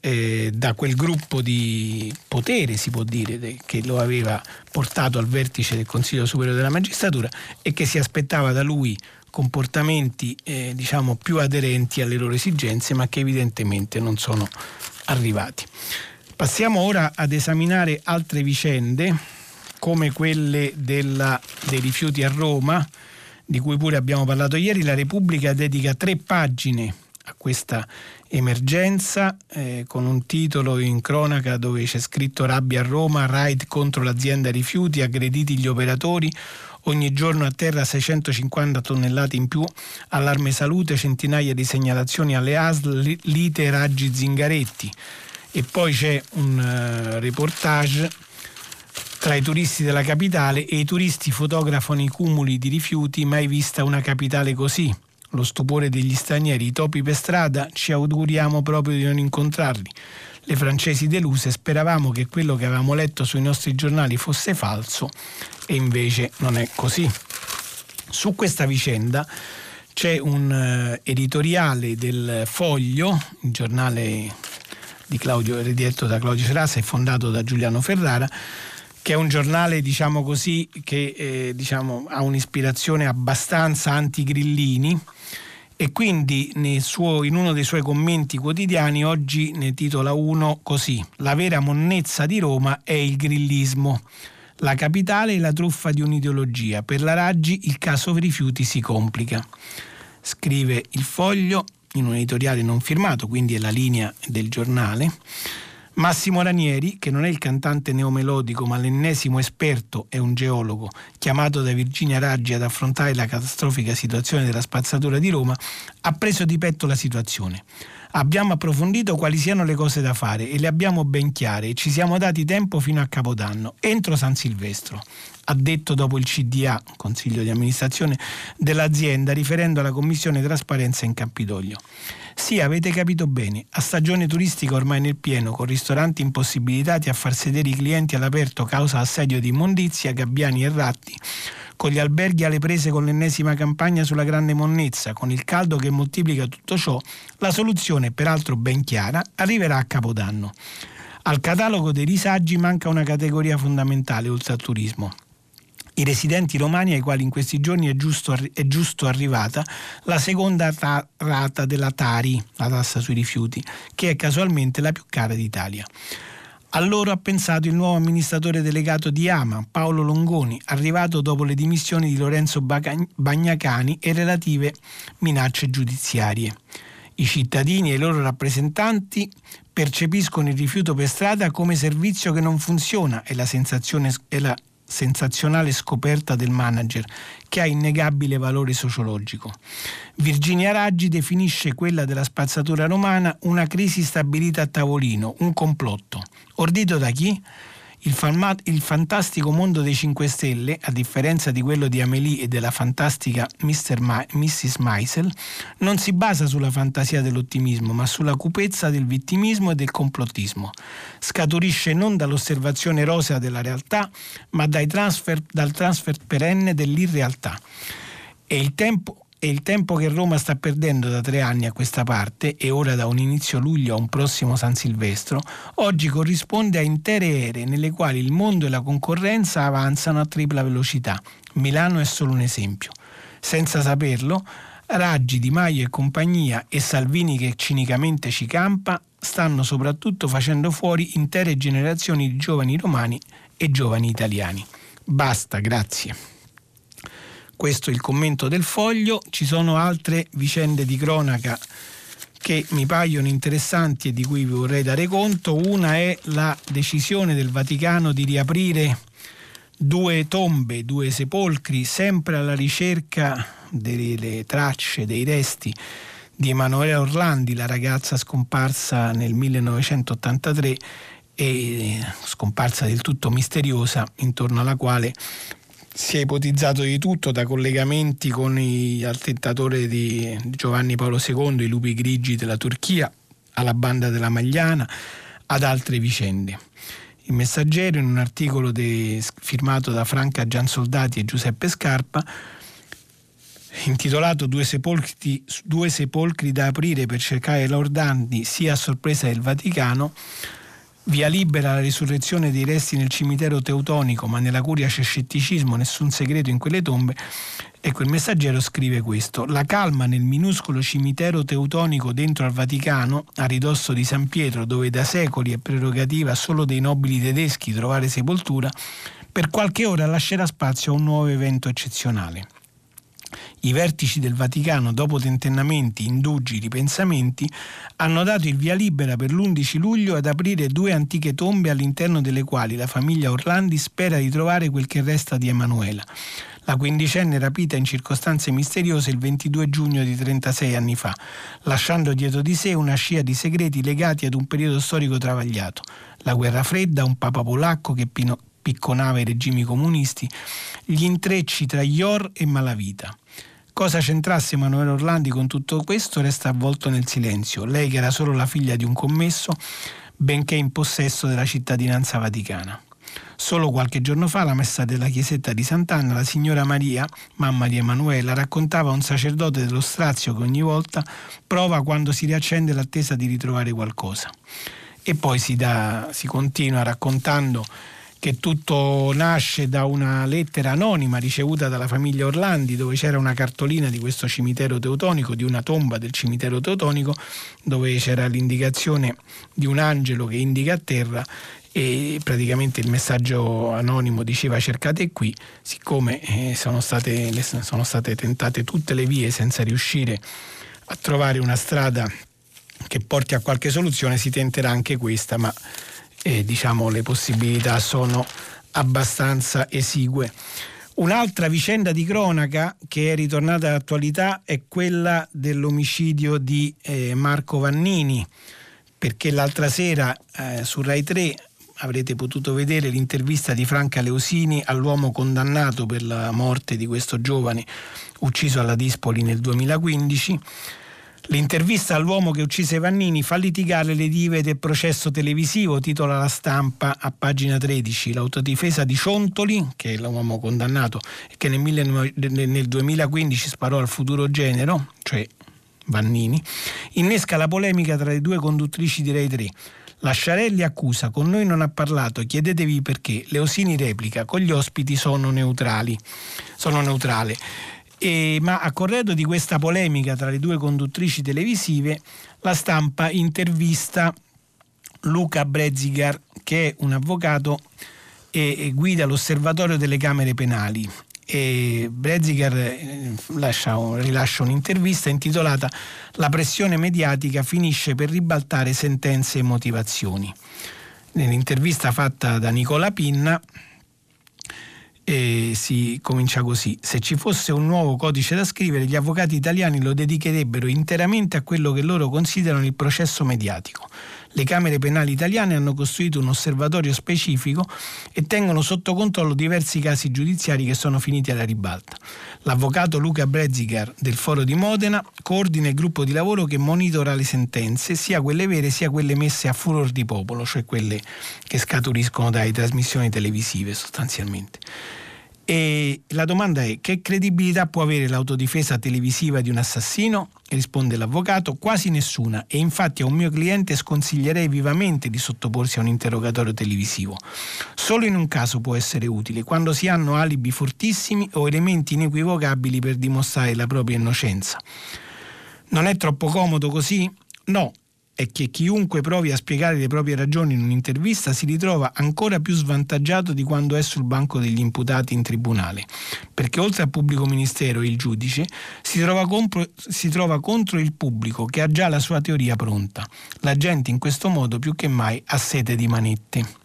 eh, da quel gruppo di potere, si può dire, che lo aveva portato al vertice del Consiglio Superiore della Magistratura e che si aspettava da lui comportamenti eh, diciamo più aderenti alle loro esigenze, ma che evidentemente non sono arrivati. Passiamo ora ad esaminare altre vicende come quelle della, dei rifiuti a Roma, di cui pure abbiamo parlato ieri. La Repubblica dedica tre pagine a questa emergenza eh, con un titolo in cronaca dove c'è scritto rabbia a Roma, raid contro l'azienda rifiuti, aggrediti gli operatori, ogni giorno a terra 650 tonnellate in più, allarme salute, centinaia di segnalazioni alle ASL, lite raggi zingaretti e poi c'è un uh, reportage tra i turisti della capitale e i turisti fotografano i cumuli di rifiuti, mai vista una capitale così. Lo stupore degli stranieri, i topi per strada, ci auguriamo proprio di non incontrarli. Le francesi deluse speravamo che quello che avevamo letto sui nostri giornali fosse falso e invece non è così. Su questa vicenda c'è un uh, editoriale del Foglio, il giornale di Claudio, diretto da Claudio Serassa e fondato da Giuliano Ferrara, che è un giornale diciamo così, che eh, diciamo, ha un'ispirazione abbastanza antigrillini e quindi suo, in uno dei suoi commenti quotidiani oggi ne titola uno così La vera monnezza di Roma è il grillismo. La capitale è la truffa di un'ideologia. Per la Raggi il caso rifiuti si complica. Scrive il foglio in un editoriale non firmato, quindi è la linea del giornale. Massimo Ranieri, che non è il cantante neomelodico ma l'ennesimo esperto e un geologo chiamato da Virginia Raggi ad affrontare la catastrofica situazione della spazzatura di Roma, ha preso di petto la situazione. Abbiamo approfondito quali siano le cose da fare e le abbiamo ben chiare e ci siamo dati tempo fino a Capodanno, entro San Silvestro ha detto dopo il CDA, Consiglio di amministrazione dell'azienda, riferendo alla Commissione Trasparenza in Campidoglio. Sì, avete capito bene, a stagione turistica ormai nel pieno, con ristoranti impossibilitati a far sedere i clienti all'aperto causa assedio di immondizia, gabbiani e ratti, con gli alberghi alle prese con l'ennesima campagna sulla grande monnezza, con il caldo che moltiplica tutto ciò, la soluzione, peraltro ben chiara, arriverà a Capodanno. Al catalogo dei disagi manca una categoria fondamentale oltre al turismo, i residenti romani ai quali in questi giorni è giusto, è giusto arrivata la seconda ta- rata della Tari, la tassa sui rifiuti, che è casualmente la più cara d'Italia. A loro ha pensato il nuovo amministratore delegato di Ama, Paolo Longoni, arrivato dopo le dimissioni di Lorenzo Bagnacani e relative minacce giudiziarie. I cittadini e i loro rappresentanti percepiscono il rifiuto per strada come servizio che non funziona e la sensazione è la sensazionale scoperta del manager che ha innegabile valore sociologico. Virginia Raggi definisce quella della spazzatura romana una crisi stabilita a tavolino, un complotto. Ordito da chi? Il, falma- il, fantastico mondo dei 5 Stelle, a differenza di quello di Amélie e della fantastica Ma- Mrs. Meisel, non si basa sulla fantasia dell'ottimismo, ma sulla cupezza del vittimismo e del complottismo. Scaturisce non dall'osservazione rosea della realtà, ma transfer, dal transfer perenne dell'irrealtà. E il tempo e il tempo che Roma sta perdendo da tre anni a questa parte, e ora da un inizio luglio a un prossimo San Silvestro, oggi corrisponde a intere ere nelle quali il mondo e la concorrenza avanzano a tripla velocità. Milano è solo un esempio. Senza saperlo, Raggi, Di Maio e compagnia e Salvini che cinicamente ci campa stanno soprattutto facendo fuori intere generazioni di giovani romani e giovani italiani. Basta, grazie. Questo è il commento del foglio. Ci sono altre vicende di cronaca che mi paiono interessanti e di cui vi vorrei dare conto. Una è la decisione del Vaticano di riaprire due tombe, due sepolcri, sempre alla ricerca delle tracce, dei resti di Emanuela Orlandi, la ragazza scomparsa nel 1983 e scomparsa del tutto misteriosa, intorno alla quale si è ipotizzato di tutto, da collegamenti con il attentatore di Giovanni Paolo II, i lupi grigi della Turchia, alla banda della Magliana, ad altre vicende. Il Messaggero, in un articolo de, firmato da Franca Giansoldati e Giuseppe Scarpa, intitolato Due sepolcri, Due sepolcri da aprire per cercare Lordandi sia a sorpresa del Vaticano, Via libera la risurrezione dei resti nel cimitero teutonico, ma nella curia c'è scetticismo, nessun segreto in quelle tombe. Ecco, il messaggero scrive questo. La calma nel minuscolo cimitero teutonico dentro al Vaticano, a ridosso di San Pietro, dove da secoli è prerogativa solo dei nobili tedeschi trovare sepoltura, per qualche ora lascerà spazio a un nuovo evento eccezionale. I vertici del Vaticano, dopo tentennamenti, indugi, ripensamenti, hanno dato il via libera per l'11 luglio ad aprire due antiche tombe all'interno delle quali la famiglia Orlandi spera di trovare quel che resta di Emanuela, la quindicenne rapita in circostanze misteriose il 22 giugno di 36 anni fa, lasciando dietro di sé una scia di segreti legati ad un periodo storico travagliato, la guerra fredda, un papa polacco che picconava i regimi comunisti, gli intrecci tra Ior e Malavita. Cosa c'entrasse Emanuele Orlandi con tutto questo resta avvolto nel silenzio. Lei che era solo la figlia di un commesso, benché in possesso della cittadinanza vaticana. Solo qualche giorno fa, alla messa della chiesetta di Sant'Anna, la signora Maria, mamma di Emanuela, raccontava a un sacerdote dello strazio che ogni volta prova quando si riaccende l'attesa di ritrovare qualcosa. E poi si, dà, si continua raccontando che tutto nasce da una lettera anonima ricevuta dalla famiglia Orlandi dove c'era una cartolina di questo cimitero teutonico, di una tomba del cimitero teutonico, dove c'era l'indicazione di un angelo che indica a terra e praticamente il messaggio anonimo diceva cercate qui, siccome eh, sono, state, sono state tentate tutte le vie senza riuscire a trovare una strada che porti a qualche soluzione, si tenterà anche questa, ma eh, diciamo le possibilità sono abbastanza esigue. Un'altra vicenda di cronaca che è ritornata all'attualità è quella dell'omicidio di eh, Marco Vannini, perché l'altra sera eh, su Rai 3 avrete potuto vedere l'intervista di Franca Leosini all'uomo condannato per la morte di questo giovane ucciso alla Dispoli nel 2015. L'intervista all'uomo che uccise Vannini fa litigare le dive del processo televisivo, titola la stampa a pagina 13. L'autodifesa di Ciontoli, che è l'uomo condannato e che nel 2015 sparò al futuro genero, cioè Vannini, innesca la polemica tra le due conduttrici di Rai 3. Lasciarelli accusa, con noi non ha parlato, chiedetevi perché. Leosini replica, con gli ospiti sono neutrali. Sono neutrale. E, ma a corredo di questa polemica tra le due conduttrici televisive, la stampa intervista Luca Brezigar, che è un avvocato e guida l'osservatorio delle Camere Penali e Breziger eh, rilascia un'intervista intitolata La pressione mediatica finisce per ribaltare sentenze e motivazioni. Nell'intervista fatta da Nicola Pinna e si comincia così. Se ci fosse un nuovo codice da scrivere, gli avvocati italiani lo dedicherebbero interamente a quello che loro considerano il processo mediatico. Le Camere penali italiane hanno costruito un osservatorio specifico e tengono sotto controllo diversi casi giudiziari che sono finiti alla ribalta. L'avvocato Luca Breziger del Foro di Modena coordina il gruppo di lavoro che monitora le sentenze, sia quelle vere sia quelle messe a furor di popolo, cioè quelle che scaturiscono dalle trasmissioni televisive sostanzialmente. E la domanda è che credibilità può avere l'autodifesa televisiva di un assassino? Risponde l'avvocato, quasi nessuna e infatti a un mio cliente sconsiglierei vivamente di sottoporsi a un interrogatorio televisivo. Solo in un caso può essere utile, quando si hanno alibi fortissimi o elementi inequivocabili per dimostrare la propria innocenza. Non è troppo comodo così? No, è che chiunque provi a spiegare le proprie ragioni in un'intervista si ritrova ancora più svantaggiato di quando è sul banco degli imputati in tribunale, perché oltre al pubblico ministero e il giudice si trova, compro, si trova contro il pubblico che ha già la sua teoria pronta. La gente in questo modo più che mai ha sete di manette.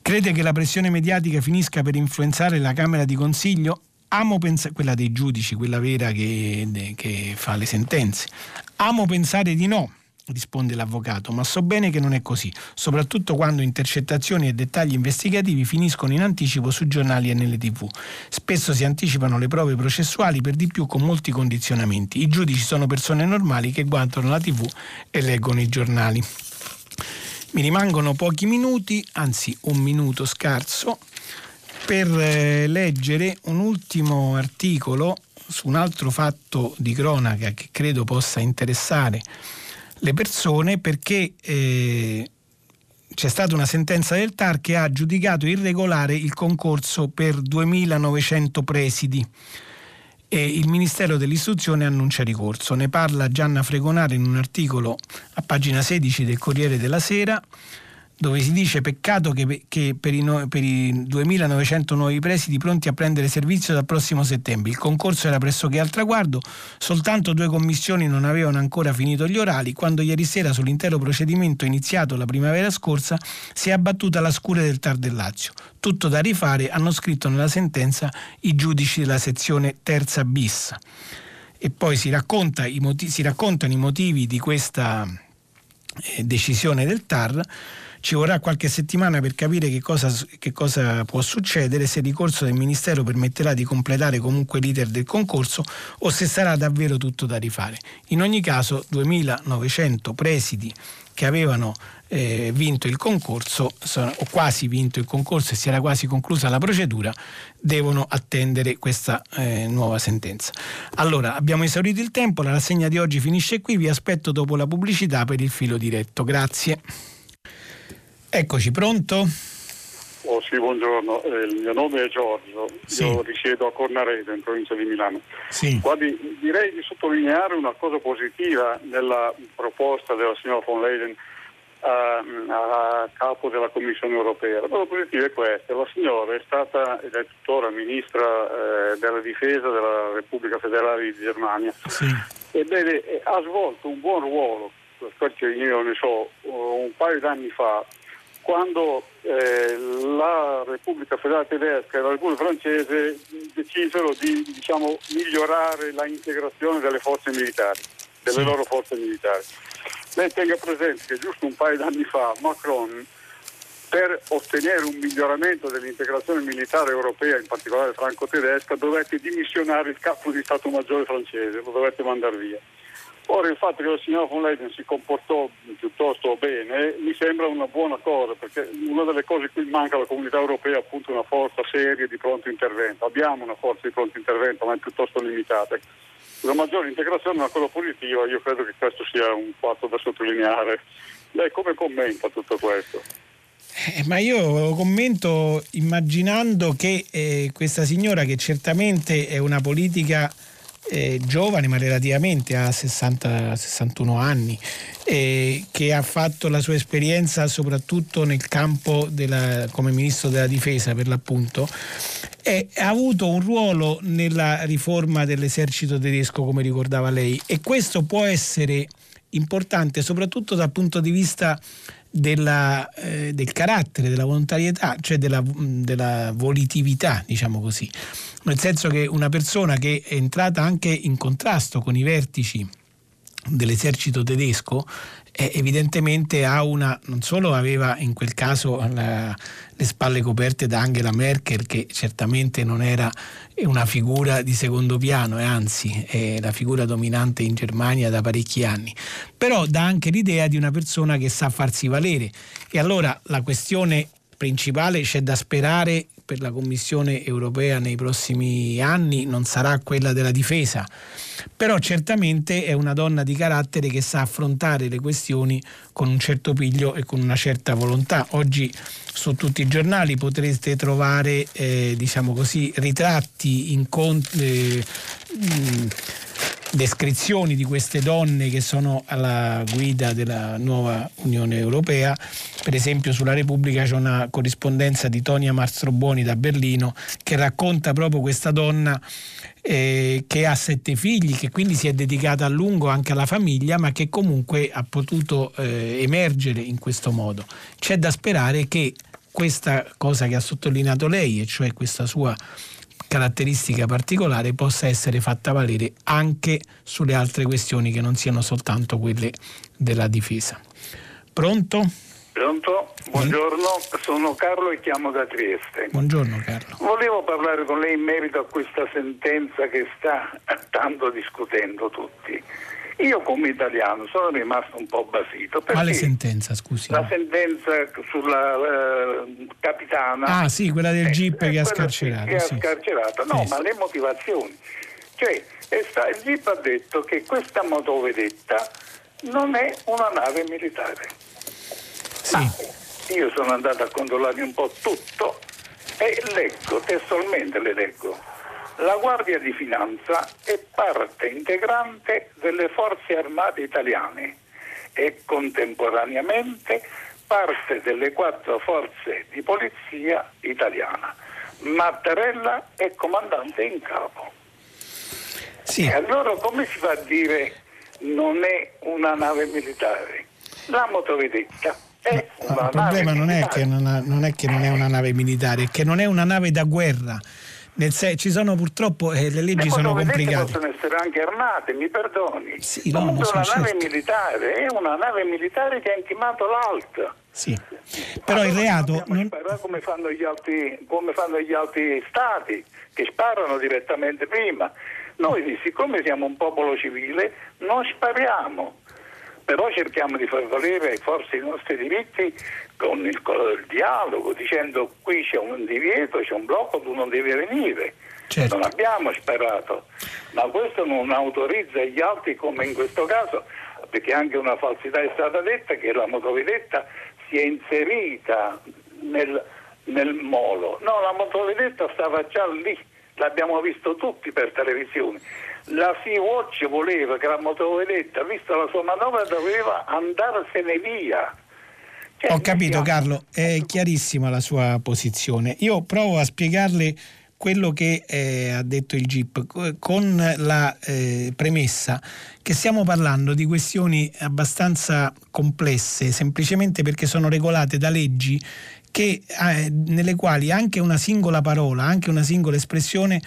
Crede che la pressione mediatica finisca per influenzare la Camera di Consiglio? Amo pensare, quella dei giudici, quella vera che, che fa le sentenze. Amo pensare di no risponde l'avvocato, ma so bene che non è così, soprattutto quando intercettazioni e dettagli investigativi finiscono in anticipo sui giornali e nelle tv. Spesso si anticipano le prove processuali per di più con molti condizionamenti. I giudici sono persone normali che guardano la tv e leggono i giornali. Mi rimangono pochi minuti, anzi un minuto scarso, per eh, leggere un ultimo articolo su un altro fatto di cronaca che credo possa interessare le persone perché eh, c'è stata una sentenza del TAR che ha giudicato irregolare il concorso per 2.900 presidi e il Ministero dell'Istruzione annuncia ricorso. Ne parla Gianna Fregonare in un articolo a pagina 16 del Corriere della Sera dove si dice peccato che, che per, i no, per, i 2.900 nuovi presidi pronti a prendere servizio dal prossimo settembre. Il concorso era pressoché al traguardo, soltanto due commissioni non avevano ancora finito gli orali, quando ieri sera sull'intero procedimento iniziato la primavera scorsa si è abbattuta la scure del Tar del Lazio. Tutto da rifare, hanno scritto nella sentenza i giudici della sezione terza bis. E poi si, racconta motivi, si raccontano i motivi di questa decisione del TAR Ci vorrà qualche settimana per capire che cosa, che cosa può succedere, se il ricorso del Ministero permetterà di completare comunque l'iter del concorso o se sarà davvero tutto da rifare. In ogni caso 2900 presidi che avevano eh, vinto il concorso sono, o quasi vinto il concorso e si era quasi conclusa la procedura devono attendere questa eh, nuova sentenza. Allora abbiamo esaurito il tempo, la rassegna di oggi finisce qui, vi aspetto dopo la pubblicità per il filo diretto. Grazie. Eccoci, pronto? Oh, sì, buongiorno, eh, il mio nome è Giorgio, sì. io risiedo a Cornaredo in provincia di Milano. Sì. Guardi, direi di sottolineare una cosa positiva nella proposta della signora von Leyen a, a, capo della Commissione europea. La cosa positiva è questa, la signora è stata ed è tuttora ministra eh, della difesa della Repubblica Federale di Germania. Sì. Ebbene, ha svolto un buon ruolo, perché io ne so, un paio d'anni fa quando eh, la Repubblica Federale Tedesca e la Repubblica Francese decisero di diciamo, migliorare la integrazione delle forze militari, delle sì. loro forze militari. Lei tenga presente che giusto un paio d'anni fa Macron per ottenere un miglioramento dell'integrazione militare europea, in particolare franco-tedesca, dovette dimissionare il capo di Stato Maggiore francese, lo dovette mandare via. Ora il fatto che la signora von Leyen si comportò piuttosto bene mi sembra una buona cosa perché una delle cose qui manca alla comunità europea è appunto una forza seria di pronto intervento. Abbiamo una forza di pronto intervento ma è piuttosto limitata. Una maggiore integrazione è una cosa positiva, io credo che questo sia un fatto da sottolineare. Lei come commenta tutto questo? Eh, ma io commento immaginando che eh, questa signora che certamente è una politica eh, giovane ma relativamente ha 60-61 anni eh, che ha fatto la sua esperienza soprattutto nel campo della, come ministro della difesa per l'appunto e ha avuto un ruolo nella riforma dell'esercito tedesco come ricordava lei. E questo può essere importante soprattutto dal punto di vista della, eh, del carattere, della volontarietà, cioè della, della volitività, diciamo così. Nel senso che una persona che è entrata anche in contrasto con i vertici dell'esercito tedesco eh, evidentemente ha una, non solo aveva in quel caso la, le spalle coperte da Angela Merkel che certamente non era una figura di secondo piano e anzi è la figura dominante in Germania da parecchi anni però dà anche l'idea di una persona che sa farsi valere. E allora la questione principale c'è da sperare per la Commissione europea nei prossimi anni non sarà quella della difesa, però certamente è una donna di carattere che sa affrontare le questioni con un certo piglio e con una certa volontà. Oggi su tutti i giornali potrete trovare eh, diciamo così, ritratti, incontri. Eh, descrizioni di queste donne che sono alla guida della nuova Unione Europea. Per esempio sulla Repubblica c'è una corrispondenza di Tonia Mastroboni da Berlino che racconta proprio questa donna eh, che ha sette figli, che quindi si è dedicata a lungo anche alla famiglia, ma che comunque ha potuto eh, emergere in questo modo. C'è da sperare che questa cosa che ha sottolineato lei, e cioè questa sua caratteristica particolare possa essere fatta valere anche sulle altre questioni che non siano soltanto quelle della difesa. Pronto? Pronto? Buongiorno, sono Carlo e chiamo da Trieste. Buongiorno Carlo. Volevo parlare con lei in merito a questa sentenza che sta *coughs* tanto discutendo tutti. Io come italiano sono rimasto un po' basito. Quale sentenza, scusi? La sentenza sulla uh, capitana. Ah sì, quella del GIP eh, che ha scarcerato. Che sì. ha scarcerato, no, sì. ma le motivazioni. Cioè, sta, il GIP ha detto che questa motovedetta non è una nave militare. Sì. Ma io sono andato a controllare un po' tutto e leggo, testualmente le leggo la Guardia di Finanza è parte integrante delle forze armate italiane e contemporaneamente parte delle quattro forze di polizia italiana. Mattarella è comandante in capo. Sì. E allora come si fa a dire non è una nave militare? La motovedetta è una no, il problema non è, non, ha, non è che non è una nave militare, è che non è una nave da guerra Nel se- ci sono purtroppo eh, le leggi le sono complicate. possono essere anche armate, mi perdoni. Sì, no, Comunque una certo. nave militare, è una nave militare che ha intimato l'alto. Sì. Però il Allora, reato dobbiamo non- come fanno, gli altri, come fanno gli altri stati che sparano direttamente prima. Noi, siccome siamo un popolo civile, non spariamo, però cerchiamo di far valere forse i nostri diritti con il, con il dialogo, dicendo qui c'è un divieto, c'è un blocco, tu non devi venire. Certo. Non abbiamo sparato, ma questo non autorizza gli altri come in questo caso, perché anche una falsità è stata detta che la motovedetta si è inserita nel, nel molo. No, la motovedetta stava già lì, l'abbiamo visto tutti per televisione. La Sea-Watch voleva che la motovedetta, vista la sua manovra, doveva andarsene via. Cioè, Ho capito Carlo, è chiarissima la sua posizione. Io provo a spiegarle quello che eh, ha detto il GIP co- con la eh, premessa che stiamo parlando di questioni abbastanza complesse, semplicemente perché sono regolate da leggi che, eh, nelle quali anche una singola parola, anche una singola espressione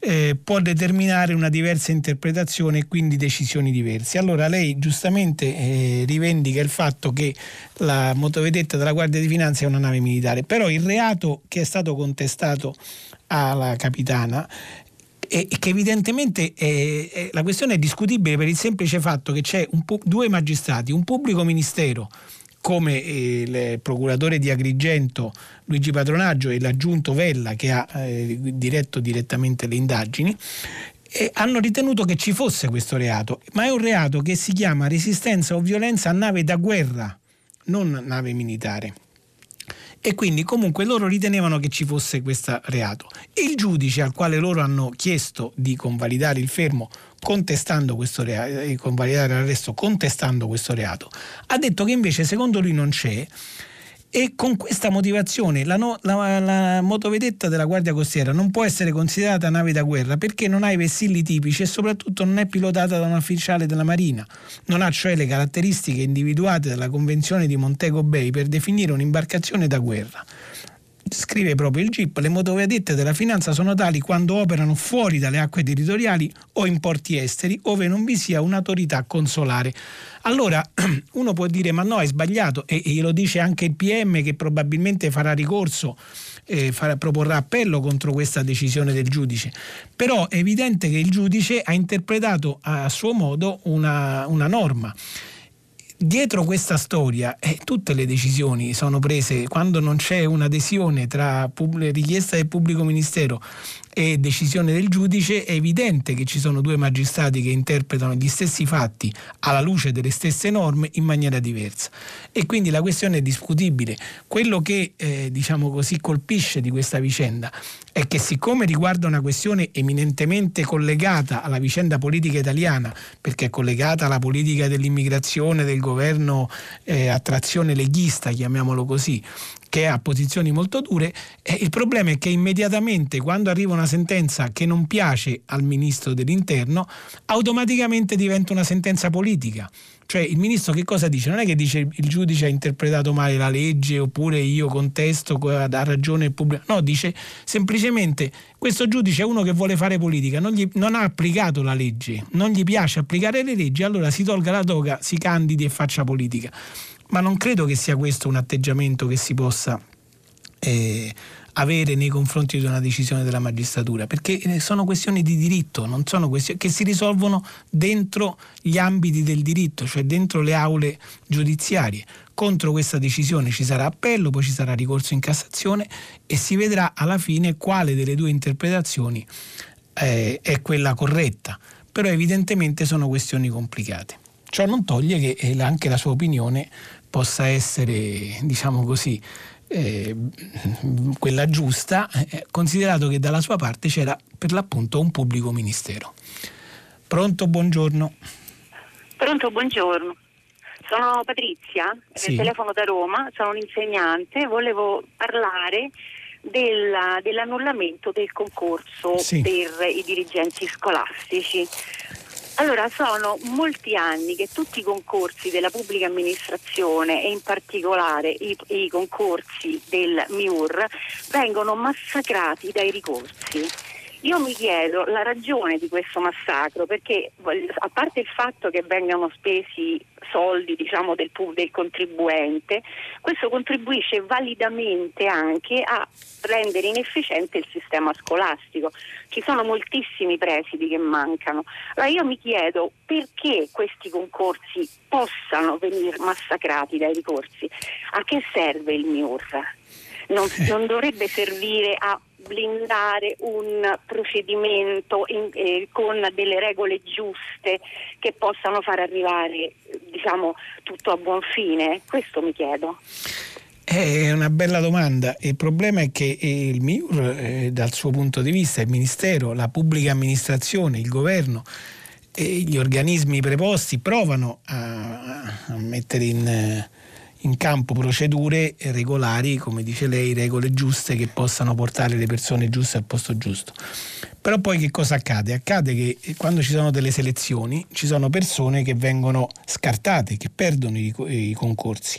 eh, può determinare una diversa interpretazione e quindi decisioni diverse. Allora lei giustamente eh, rivendica il fatto che la motovedetta della Guardia di Finanza è una nave militare, però il reato che è stato contestato alla capitana e che evidentemente è- è- la questione è discutibile per il semplice fatto che c'è due magistrati, un pubblico ministero come eh, il procuratore di Agrigento Luigi Patronaggio e l'aggiunto Vella che ha eh, diretto direttamente le indagini e hanno ritenuto che ci fosse questo reato, ma è un reato che si chiama resistenza o violenza a nave da guerra, non nave militare. E quindi comunque loro ritenevano che ci fosse questo reato. Il giudice al quale loro hanno chiesto di convalidare il fermo contestando questo reato, eh, convalidare l'arresto contestando questo reato, ha detto che invece secondo lui non c'è. E con questa motivazione la, no- la- la motovedetta della Guardia Costiera non può essere considerata nave da guerra perché non ha i vessilli tipici e soprattutto non è pilotata da un ufficiale della Marina, non ha cioè le caratteristiche individuate dalla Convenzione di Montego Bay per definire un'imbarcazione da guerra. Scrive proprio il GIP, le motovedette della finanza sono tali quando operano fuori dalle acque territoriali o in porti esteri, ove non vi sia un'autorità consolare. Allora *clears throat* uno può dire ma no, è sbagliato e, e glielo dice anche il PM che probabilmente farà ricorso, eh, farà- proporrà appello contro questa decisione del giudice. Però è evidente che il giudice ha interpretato a suo modo una, una norma. Dietro questa storia eh, tutte le decisioni sono prese quando non c'è un'adesione tra richiesta del pubblico ministero e decisione del giudice, è evidente che ci sono due magistrati che interpretano gli stessi fatti alla luce delle stesse norme in maniera diversa. E quindi la questione è discutibile. Quello che eh, diciamo così colpisce di questa vicenda è che siccome riguarda una questione eminentemente collegata alla vicenda politica italiana, perché è collegata alla politica dell'immigrazione del governo eh, a trazione leghista, chiamiamolo così, che ha posizioni molto dure, il problema è che immediatamente quando arriva una sentenza che non piace al ministro dell'interno, automaticamente diventa una sentenza politica. Cioè il ministro che cosa dice? Non è che dice il giudice ha interpretato male la legge oppure io contesto, ha ragione il pubblico. No, dice semplicemente questo giudice è uno che vuole fare politica, non, gli- non ha applicato la legge, non gli piace applicare le leggi, allora si tolga la toga, si candidi e faccia politica. Ma non credo che sia questo un atteggiamento che si possa eh, avere nei confronti di una decisione della magistratura, perché eh, sono questioni di diritto, questioni che si risolvono dentro gli ambiti del diritto, cioè dentro le aule giudiziarie. Contro questa decisione ci sarà appello, poi ci sarà ricorso in Cassazione e si vedrà alla fine quale delle due interpretazioni eh, è quella corretta. Però evidentemente sono questioni complicate. Ciò non toglie che eh, anche la sua opinione possa essere, diciamo così, eh, quella giusta, eh, considerato che dalla sua parte c'era per l'appunto un pubblico ministero. Pronto, buongiorno. Pronto, buongiorno. Sono Patrizia, Sì. telefono da Roma, sono un'insegnante, volevo parlare della- dell'annullamento del concorso Sì. per i dirigenti scolastici. Allora, sono molti anni che tutti i concorsi della pubblica amministrazione e in particolare i, i concorsi del MIUR vengono massacrati dai ricorsi. Io mi chiedo la ragione di questo massacro, perché a parte il fatto che vengano spesi soldi diciamo, del, del, contribuente, questo contribuisce validamente anche a rendere inefficiente il sistema scolastico. Ci sono moltissimi presidi che mancano. Allora io mi chiedo perché questi concorsi possano venire massacrati dai ricorsi. A che serve il MIUR? Non, non dovrebbe servire a blindare un procedimento in, eh, con delle regole giuste che possano far arrivare diciamo, tutto a buon fine? Questo mi chiedo. È una bella domanda. Il problema è che il MIUR, eh, dal suo punto di vista, il Ministero, la pubblica amministrazione, il governo e gli organismi preposti provano a, a mettere in, eh, in campo procedure regolari, come dice lei, regole giuste che possano portare le persone giuste al posto giusto. Però poi che cosa accade? Accade che quando ci sono delle selezioni ci sono persone che vengono scartate, che perdono i, i concorsi.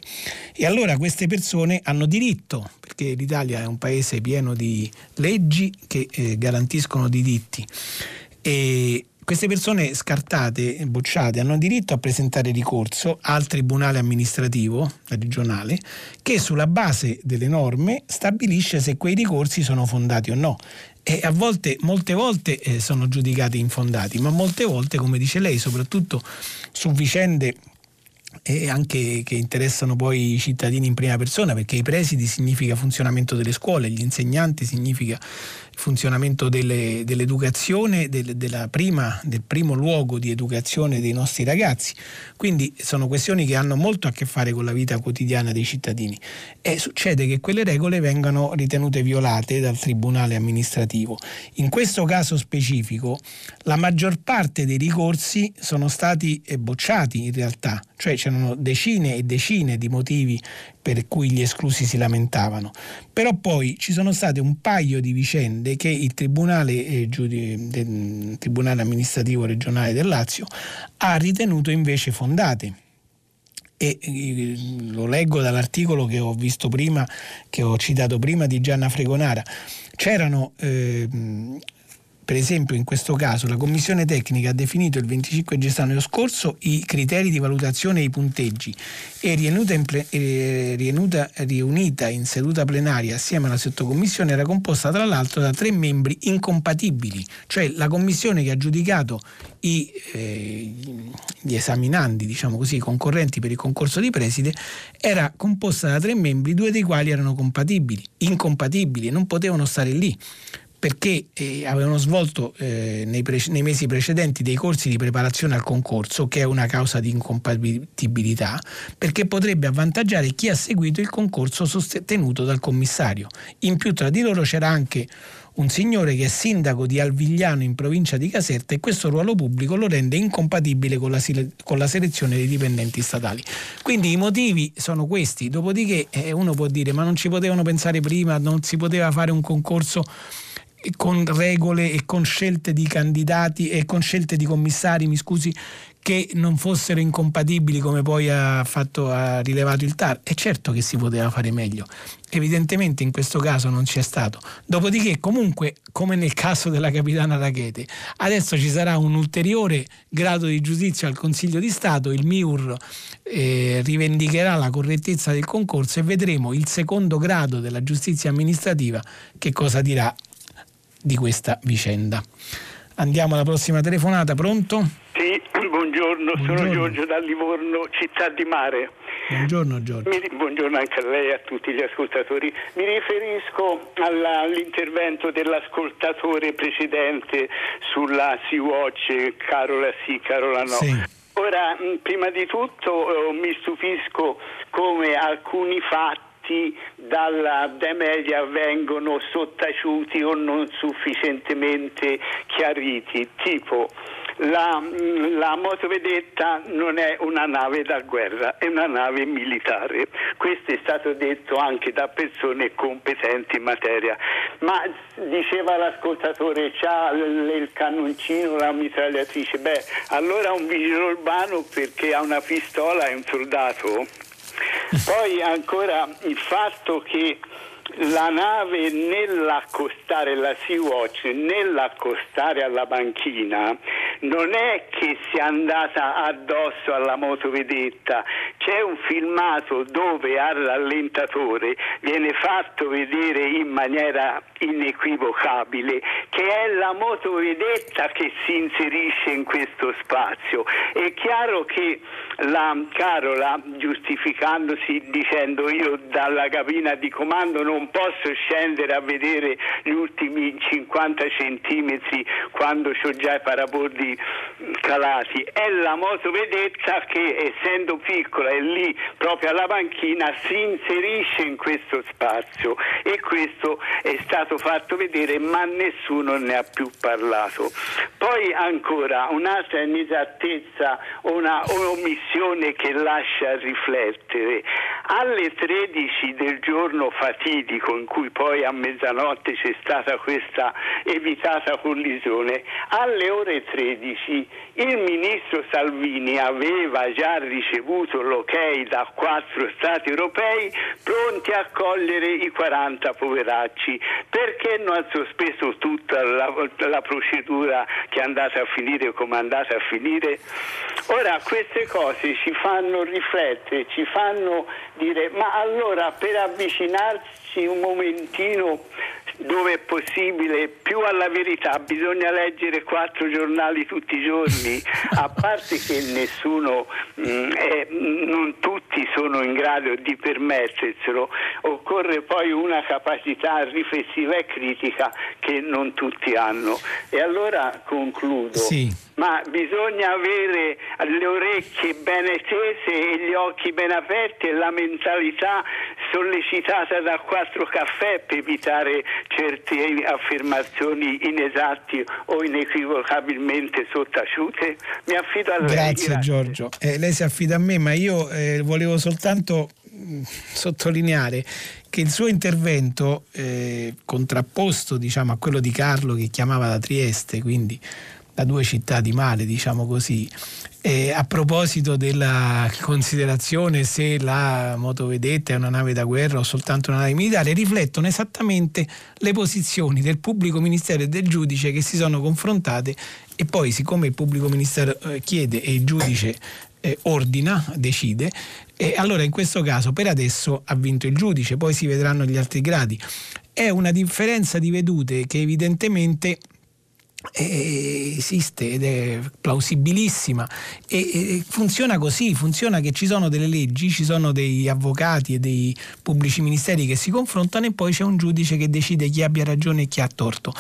E allora queste persone hanno diritto, perché l'Italia è un paese pieno di leggi che eh, garantiscono diritti. E queste persone scartate, bocciate, hanno diritto a presentare ricorso al Tribunale amministrativo regionale che sulla base delle norme stabilisce se quei ricorsi sono fondati o no. E a volte, molte volte eh, sono giudicati infondati, ma molte volte, come dice lei, soprattutto su vicende e anche che interessano poi i cittadini in prima persona perché i presidi significa funzionamento delle scuole, gli insegnanti significa funzionamento delle, dell'educazione, del, prima, del primo luogo di educazione dei nostri ragazzi. Quindi sono questioni che hanno molto a che fare con la vita quotidiana dei cittadini e succede che quelle regole vengano ritenute violate dal Tribunale amministrativo. In questo caso specifico la maggior parte dei ricorsi sono stati bocciati in realtà, cioè c'erano decine e decine di motivi per cui gli esclusi si lamentavano. Però poi ci sono state un paio di vicende che il Tribunale, eh, giudi, del Tribunale amministrativo regionale del Lazio ha ritenuto invece fondate e eh, lo leggo dall'articolo che ho visto prima, che ho citato prima di Gianna Fregonara. C'erano eh, per esempio, in questo caso, la Commissione tecnica ha definito il 25 gennaio scorso i criteri di valutazione e i punteggi. E rienuta in, ple- rienuta, riunita in seduta plenaria assieme alla sottocommissione era composta tra l'altro da tre membri incompatibili, cioè la commissione che ha giudicato i, eh, gli esaminanti, diciamo così, i concorrenti per il concorso di preside, era composta da tre membri, due dei quali erano compatibili, incompatibili, non potevano stare lì perché eh, avevano svolto eh, nei, pre- nei, mesi precedenti dei corsi di preparazione al concorso, che è una causa di incompatibilità, perché potrebbe avvantaggiare chi ha seguito il concorso sostenuto dal commissario. In più tra di loro c'era anche un signore che è sindaco di Alvigliano in provincia di Caserta e questo ruolo pubblico lo rende incompatibile con la, con la selezione dei dipendenti statali. Quindi i motivi sono questi, dopodiché eh, uno può dire ma non ci potevano pensare prima, non si poteva fare un concorso con regole e con scelte di candidati e con scelte di commissari, mi scusi, che non fossero incompatibili come poi ha, fatto, ha rilevato il TAR. È certo che si poteva fare meglio, evidentemente in questo caso non c'è stato. Dopodiché comunque, come nel caso della capitana Rachete, adesso ci sarà un ulteriore grado di giudizio al Consiglio di Stato, il MIUR eh, rivendicherà la correttezza del concorso e vedremo il secondo grado della giustizia amministrativa che cosa dirà di questa vicenda. Andiamo alla prossima telefonata, pronto? Sì, buongiorno, *clears throat* buongiorno. sono Giorgio da Livorno, città di mare. Buongiorno Giorgio. Mi, buongiorno anche a lei e a tutti gli ascoltatori. Mi riferisco alla, all'intervento dell'ascoltatore precedente sulla Sea-Watch, Carola sì, Carola no. Sì. Ora, prima di tutto eh, mi stupisco come alcuni fatti fatti dalla Demedia vengono sottaciuti o non sufficientemente chiariti, tipo la, la, motovedetta non è una nave da guerra, è una nave militare. Questo è stato detto anche da persone competenti in materia. Ma diceva l'ascoltatore, c'ha il cannoncino, la mitragliatrice. Beh, allora un vigile urbano perché ha una pistola e un soldato? Poi ancora il fatto che la nave nell'accostare la Sea-Watch, nell'accostare alla banchina, non è che sia andata addosso alla motovedetta, c'è un filmato dove al rallentatore viene fatto vedere in maniera inequivocabile che è la motovedetta che si inserisce in questo spazio. È chiaro che la Carola, giustificandosi dicendo io dalla cabina di comando non posso scendere a vedere gli ultimi 50 centimetri quando ho già i parabordi calati, è la motovedetta che essendo piccola e lì proprio alla banchina si inserisce in questo spazio e questo è stato fatto vedere ma nessuno ne ha più parlato. Poi ancora un'altra inesattezza, una omissione che lascia riflettere. Alle 13 del giorno fatidico in cui poi a mezzanotte c'è stata questa evitata collisione, alle ore 13 il ministro Salvini aveva già ricevuto l'ok da quattro stati europei pronti a accogliere i 40 poveracci. Perché non ha sospeso tutta la, la procedura che è andata a finire come è andata a finire? Ora queste cose ci fanno riflettere, ci fanno dire ma allora per avvicinarsi un momentino dove è possibile più alla verità bisogna leggere quattro giornali tutti i giorni a parte che nessuno mh, mm, è, non tutti sono in grado di permetterselo. Occorre poi una capacità riflessiva e critica che non tutti hanno. E allora concludo. Sì. Ma bisogna avere le orecchie bene tese e gli occhi ben aperti e la mentalità sollecitata da quattro caffè per evitare certe affermazioni inesatti o inequivocabilmente sottaciute. Mi affido a lei. Grazie, grazie. Giorgio. Eh, lei si affida a me, ma io eh, volevo soltanto mm, sottolineare che il suo intervento eh, contrapposto diciamo, a quello di Carlo che chiamava da Trieste, quindi da due città di mare, diciamo così. E a proposito della considerazione se la motovedetta è una nave da guerra o soltanto una nave militare, riflettono esattamente le posizioni del pubblico ministero e del giudice che si sono confrontate e poi siccome il pubblico ministero eh, chiede e il giudice eh, ordina, decide, e allora in questo caso per adesso ha vinto il giudice, poi si vedranno gli altri gradi. È una differenza di vedute che evidentemente esiste ed è plausibilissima e, funziona così, funziona che ci sono delle leggi, ci sono degli avvocati e dei pubblici ministeri che si confrontano e poi c'è un giudice che decide chi abbia ragione e chi ha torto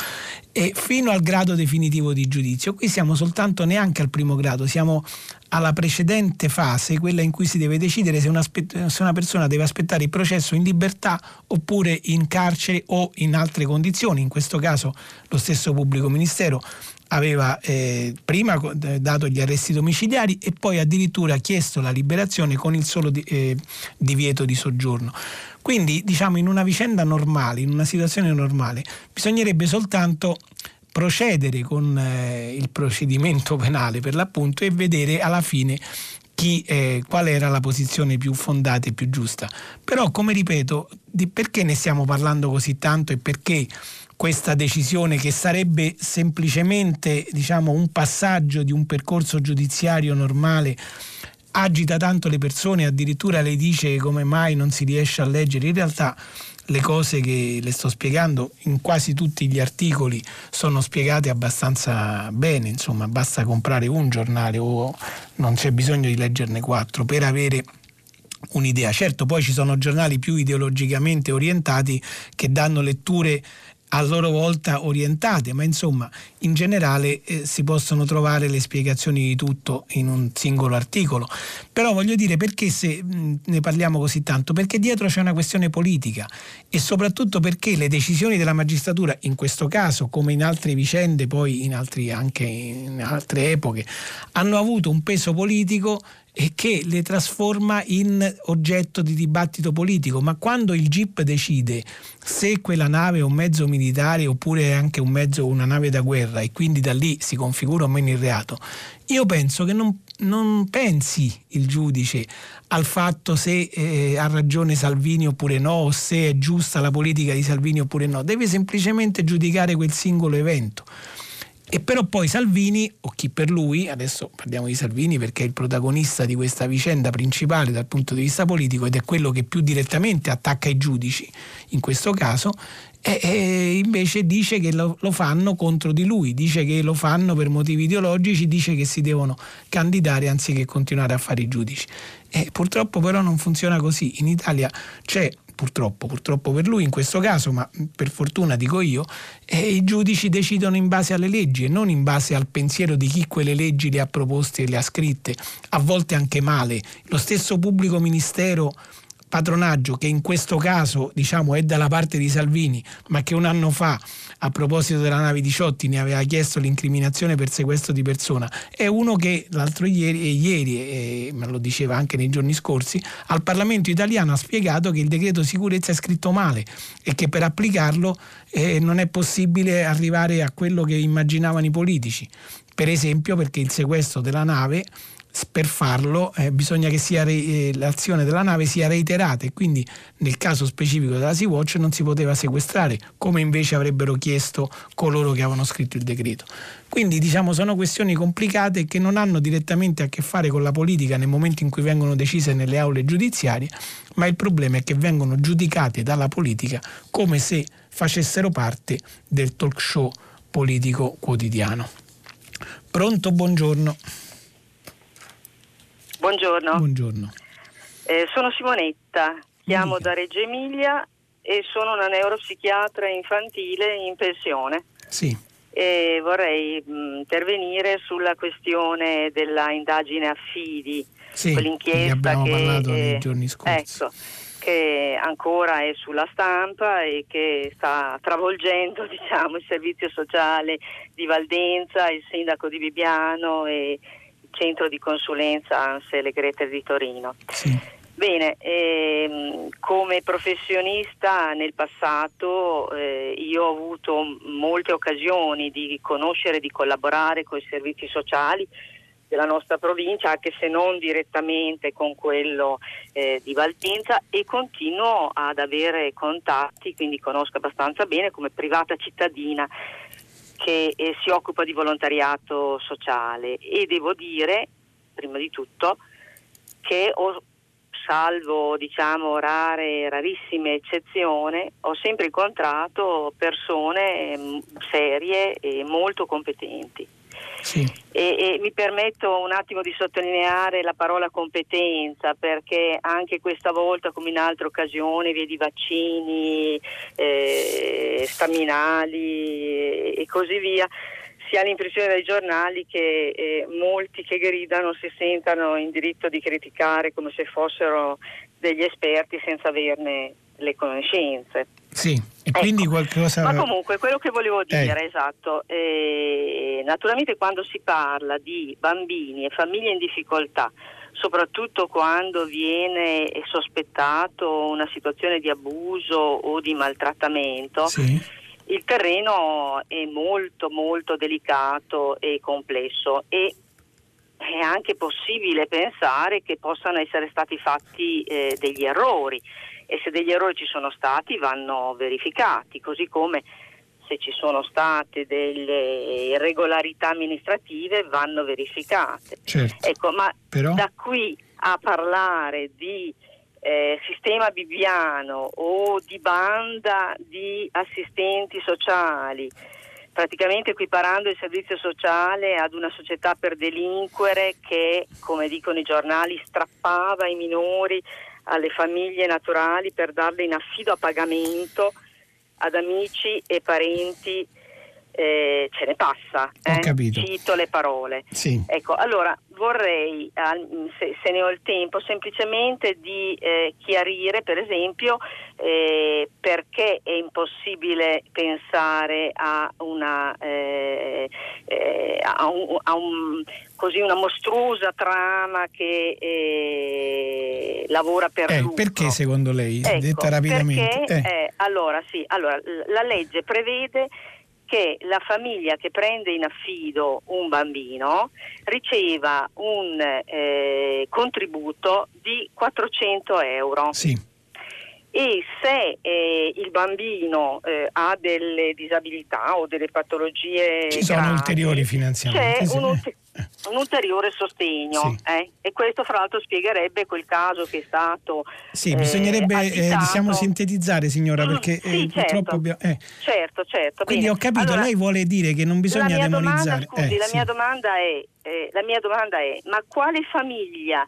e fino al grado definitivo di giudizio. Qui siamo soltanto neanche al primo grado, siamo alla precedente fase, quella in cui si deve decidere se una, se una, persona deve aspettare il processo in libertà oppure in carcere o in altre condizioni. In questo caso lo stesso pubblico ministero aveva eh, prima dato gli arresti domiciliari e poi addirittura chiesto la liberazione con il solo di, eh, divieto di soggiorno. Quindi diciamo in una vicenda normale, in una situazione normale, bisognerebbe soltanto procedere con eh, il procedimento penale per l'appunto e vedere alla fine chi, eh, qual era la posizione più fondata e più giusta. Però, come ripeto, di perché ne stiamo parlando così tanto e perché questa decisione che sarebbe semplicemente diciamo, un passaggio di un percorso giudiziario normale agita tanto le persone, addirittura le dice come mai non si riesce a leggere. In realtà le cose che le sto spiegando in quasi tutti gli articoli sono spiegate abbastanza bene, insomma basta comprare un giornale o non c'è bisogno di leggerne quattro per avere un'idea. Certo poi ci sono giornali più ideologicamente orientati che danno letture a loro volta orientate, ma insomma in generale eh, si possono trovare le spiegazioni di tutto in un singolo articolo. Però voglio dire perché se mh, ne parliamo così tanto? Perché dietro c'è una questione politica e soprattutto perché le decisioni della magistratura, in questo caso come in altre vicende, poi in altri, anche in altre epoche, hanno avuto un peso politico e che le trasforma in oggetto di dibattito politico, ma quando il GIP decide se quella nave è un mezzo militare oppure è anche un mezzo, una nave da guerra e quindi da lì si configura o meno il reato, io penso che non, non pensi il giudice al fatto se eh, ha ragione Salvini oppure no, se è giusta la politica di Salvini oppure no, deve semplicemente giudicare quel singolo evento. E però poi Salvini, o chi per lui, adesso parliamo di Salvini perché è il protagonista di questa vicenda principale dal punto di vista politico ed è quello che più direttamente attacca i giudici in questo caso, e, e invece dice che lo, lo, fanno contro di lui, dice che lo fanno per motivi ideologici, dice che si devono candidare anziché continuare a fare i giudici. E purtroppo però non funziona così. In Italia c'è purtroppo, purtroppo per lui in questo caso, ma per fortuna dico io, eh, i giudici decidono in base alle leggi e non in base al pensiero di chi quelle leggi le ha proposte e le ha scritte, a volte anche male. Lo stesso pubblico ministero patronaggio che in questo caso diciamo, è dalla parte di Salvini, ma che un anno fa a proposito della nave di Ciotti ne aveva chiesto l'incriminazione per sequestro di persona, è uno che l'altro ieri, e ieri e, ma lo diceva anche nei giorni scorsi, al Parlamento italiano ha spiegato che il decreto sicurezza è scritto male e che per applicarlo eh, non è possibile arrivare a quello che immaginavano i politici. Per esempio perché il sequestro della nave per farlo eh, bisogna che sia eh, l'azione della nave sia reiterata e quindi nel caso specifico della Sea-Watch non si poteva sequestrare come invece avrebbero chiesto coloro che avevano scritto il decreto. Quindi diciamo sono questioni complicate che non hanno direttamente a che fare con la politica nel momento in cui vengono decise nelle aule giudiziarie, ma il problema è che vengono giudicate dalla politica come se facessero parte del talk show politico quotidiano. Pronto, buongiorno. Buongiorno. Buongiorno. Eh, sono Simonetta, chiamo da Reggio Emilia e sono una neuropsichiatra infantile in pensione. Sì. E vorrei mh, intervenire sulla questione della indagine affidi, sì, quell'inchiesta abbiamo che, parlato eh, nei giorni scorsi. Ecco, che ancora è sulla stampa e che sta travolgendo *laughs* diciamo, il servizio sociale di Valdenza, il sindaco di Bibbiano e centro di consulenza Ansel Greter di Torino. Sì. Bene, ehm, come professionista nel passato eh, io ho avuto molte occasioni di conoscere di collaborare con i servizi sociali della nostra provincia, anche se non direttamente con quello eh, di Valdenza e continuo ad avere contatti, quindi conosco abbastanza bene come privata cittadina che eh, si occupa di volontariato sociale e devo dire, prima di tutto, che ho, salvo diciamo rare, rarissime eccezioni, ho sempre incontrato persone mh, mm, serie e molto competenti. Sì. E, e, mi permetto un attimo di sottolineare la parola competenza perché anche questa volta come in altre occasioni via di vaccini, eh, staminali e così via si ha l'impressione dai giornali che eh, molti che gridano si sentano in diritto di criticare come se fossero degli esperti senza averne le conoscenze. Sì, e quindi ecco. qualcosa... Ma comunque quello che volevo dire, eh. esatto, eh, naturalmente quando si parla di bambini e famiglie in difficoltà, soprattutto quando viene sospettato una situazione di abuso o di maltrattamento, sì. il terreno è molto molto delicato e complesso e è anche possibile pensare che possano essere stati fatti eh, degli errori e se degli errori ci sono stati vanno verificati, così come se ci sono state delle irregolarità amministrative vanno verificate. Certo. Ecco, ma Però... da qui a parlare di eh, sistema bibbiano o di banda di assistenti sociali, praticamente equiparando il servizio sociale ad una società per delinquere che, come dicono i giornali, strappava i minori alle famiglie naturali per darle in affido a pagamento ad amici e parenti eh, ce ne passa. Eh? Cito le parole. Sì. Ecco, allora vorrei, se, se, ne ho il tempo, semplicemente di eh, chiarire, per esempio, eh, perché è impossibile pensare a una, eh, eh a un, a un, così una mostruosa trama che lavora per eh, lucro. Perché secondo lei? Ecco, Detta rapidamente. Perché, allora, sì, allora, la legge prevede che la famiglia che prende in affido un bambino riceva un eh, contributo di 400 euro. Sì e se eh, il bambino eh, ha delle disabilità o delle patologie ci sono gravi, ulteriori finanziamenti c'è un, ulter- un, ulteriore sostegno sì. eh? e questo fra l'altro spiegherebbe quel caso che è stato sì bisognerebbe eh, diciamo sintetizzare signora mm, perché sì, certo. purtroppo abbiamo, eh. certo certo quindi bene. ho capito allora, lei vuole dire che non bisogna la demonizzare domanda, scusi, eh, la, sì. mia domanda è, la mia domanda è ma quale famiglia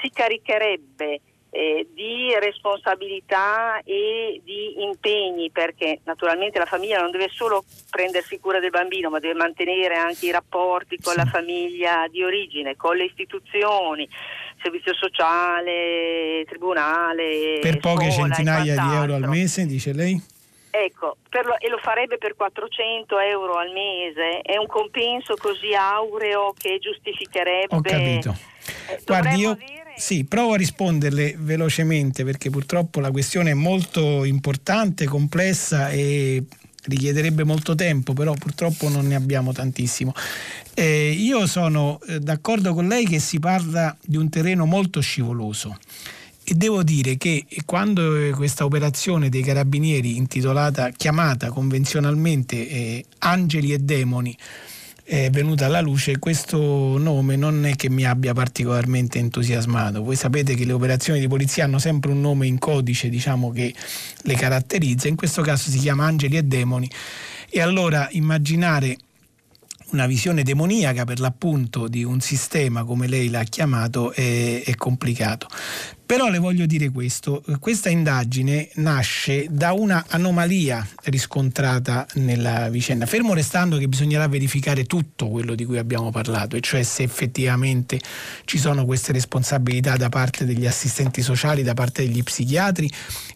si caricherebbe eh, di responsabilità e di impegni perché naturalmente la famiglia non deve solo prendersi cura del bambino ma deve mantenere anche i rapporti con la famiglia di origine, con le istituzioni, servizio sociale, tribunale. Per poche scuola, centinaia di euro al mese, dice lei? Ecco, lo, e lo farebbe per 400 euro al mese, è un compenso così aureo che giustificherebbe... Ho capito. Eh, Guardi, io... Avere sì, provo a risponderle velocemente perché purtroppo la questione è molto importante, complessa e richiederebbe molto tempo, però purtroppo non ne abbiamo tantissimo. Eh, io sono eh, d'accordo con lei che si parla di un terreno molto scivoloso e devo dire che quando eh, questa operazione dei carabinieri intitolata, chiamata convenzionalmente eh, Angeli e Demoni, è venuta alla luce, questo nome non è che mi abbia particolarmente entusiasmato. Voi sapete che le operazioni di polizia hanno sempre un nome in codice, diciamo, che le caratterizza, in questo caso si chiama Angeli e Demoni. E allora immaginare una visione demoniaca per l'appunto di un sistema come lei l'ha chiamato è, è complicato. Però le voglio dire questo, questa indagine nasce da una anomalia riscontrata nella vicenda, fermo restando che bisognerà verificare tutto quello di cui abbiamo parlato, e cioè se effettivamente ci sono queste responsabilità da parte degli assistenti sociali, da parte degli psichiatri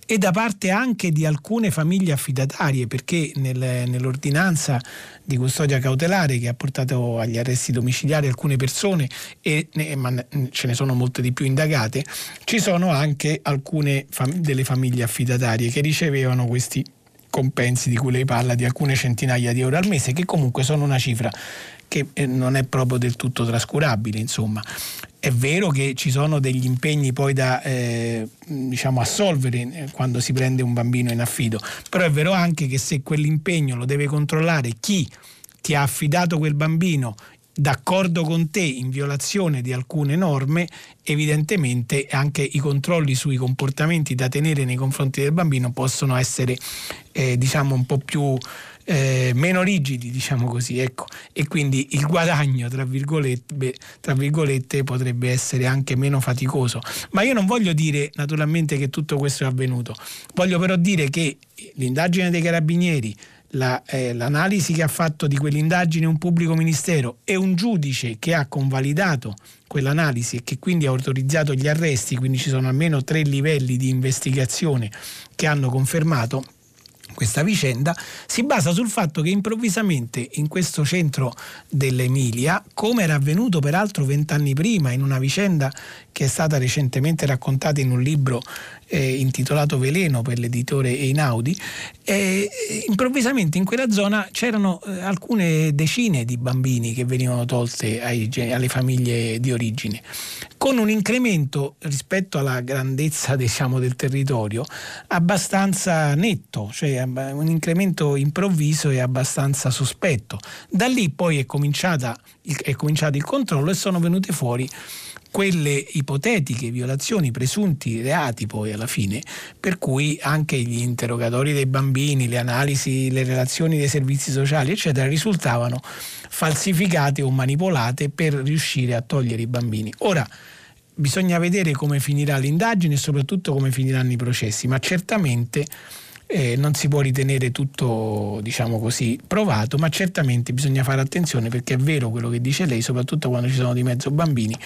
e da parte anche di alcune famiglie affidatarie, perché nel, nell'ordinanza di custodia cautelare che ha portato agli arresti domiciliari alcune persone, e, ma ce ne sono molte di più indagate, ci sono anche alcune fam- delle famiglie affidatarie che ricevevano questi compensi di cui lei parla di alcune centinaia di euro al mese, che comunque sono una cifra che eh, non è proprio del tutto trascurabile, insomma. È vero che ci sono degli impegni poi da eh, diciamo assolvere eh, quando si prende un bambino in affido, però è vero anche che se quell'impegno lo deve controllare chi ti ha affidato quel bambino d'accordo con te in violazione di alcune norme, evidentemente anche i controlli sui comportamenti da tenere nei confronti del bambino possono essere eh, diciamo un po' più eh, meno rigidi, diciamo così, ecco. e quindi il guadagno, tra virgolette, tra virgolette, potrebbe essere anche meno faticoso. Ma io non voglio dire naturalmente che tutto questo è avvenuto, voglio però dire che l'indagine dei carabinieri, la, eh, l'analisi che ha fatto di quell'indagine un pubblico ministero e un giudice che ha convalidato quell'analisi e che quindi ha autorizzato gli arresti, quindi ci sono almeno tre livelli di investigazione che hanno confermato questa vicenda si basa sul fatto che improvvisamente in questo centro dell'Emilia, come era avvenuto peraltro vent'anni prima in una vicenda che è stata recentemente raccontata in un libro eh, intitolato Veleno per l'editore Einaudi, eh, improvvisamente in quella zona c'erano eh, alcune decine di bambini che venivano tolte ai, alle famiglie di origine, con un incremento rispetto alla grandezza *laughs* diciamo, del territorio abbastanza netto, cioè un incremento improvviso e abbastanza sospetto. Da lì poi è, è cominciato il controllo e sono venute fuori quelle ipotetiche violazioni, presunti reati poi alla fine, per cui anche gli interrogatori dei bambini, le analisi, le relazioni dei servizi sociali, eccetera, risultavano falsificate o manipolate per riuscire a togliere i bambini. Ora, bisogna vedere come finirà l'indagine e soprattutto come finiranno i processi, ma certamente eh, non si può ritenere tutto diciamo così provato, ma certamente bisogna fare attenzione perché è vero quello che dice lei, soprattutto quando ci sono di mezzo bambini,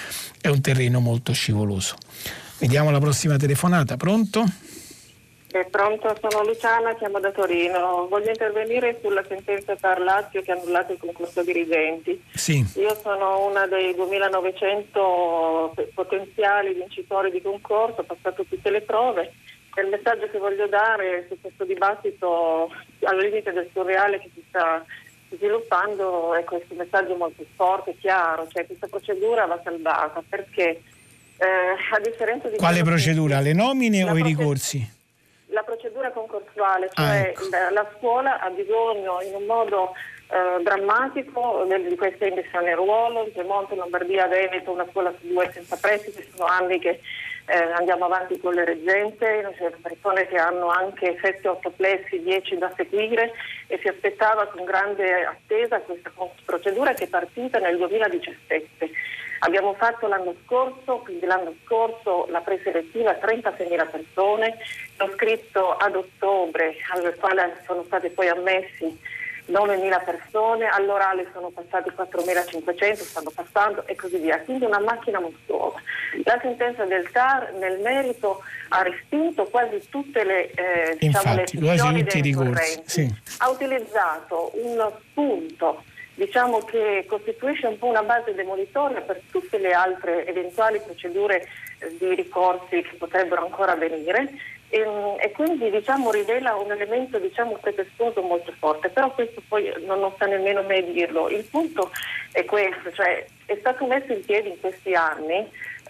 è un terreno molto scivoloso. Vediamo la prossima telefonata, pronto? Eh, pronto, sono Luciana, chiamo da Torino. Voglio intervenire sulla sentenza per Lazio che ha annullato il concorso dirigenti. Sì. Io sono una dei 2900 potenziali vincitori di concorso, ho passato tutte le prove il messaggio che voglio dare su questo dibattito al limite del surreale che si sta sviluppando è questo messaggio molto forte, chiaro, cioè questa procedura va salvata perché eh, a differenza di... Quale procedura? Le nomine o i ricorsi? La procedura concorsuale, cioè ah, ecco. la scuola ha bisogno in un modo eh, drammatico di queste immissioni in ruolo, in Piemonte, Lombardia, Veneto, una scuola su due senza prestiti, sono anni che eh, andiamo avanti con le reggenze, c'è persone che hanno anche 7-8 plessi, 10 da seguire e si aspettava con grande attesa questa procedura che è partita nel 2017. Abbiamo fatto l'anno scorso, quindi l'anno scorso la preselettiva 36.000 persone, l'ho scritto ad ottobre, al quale sono stati poi ammessi 9.000 persone, all'orale sono passati 4.500, stanno passando e così via, quindi una macchina mostruosa. La sentenza del TAR nel merito ha respinto quasi tutte le, eh, diciamo, Infatti, le dei ricorsi, sì. ha utilizzato un punto diciamo che costituisce un po' una base demolitoria per tutte le altre eventuali procedure eh, di ricorsi che potrebbero ancora avvenire e, e, quindi diciamo, rivela un elemento diciamo, pretestuoso molto forte, però questo poi non, non sta nemmeno me dirlo. Il punto è questo, cioè è stato messo in piedi in questi anni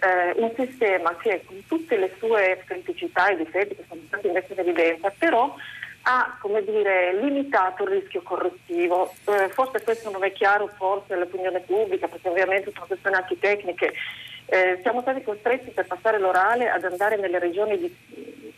eh, un sistema che con tutte le sue criticità e difetti che sono stati messi in evidenza, però ha dire, limitato il rischio corruttivo. Eh, forse questo non è chiaro forse all'opinione pubblica, perché ovviamente sono questioni anche tecniche. Eh, siamo stati costretti per passare l'orale ad andare nelle regioni di,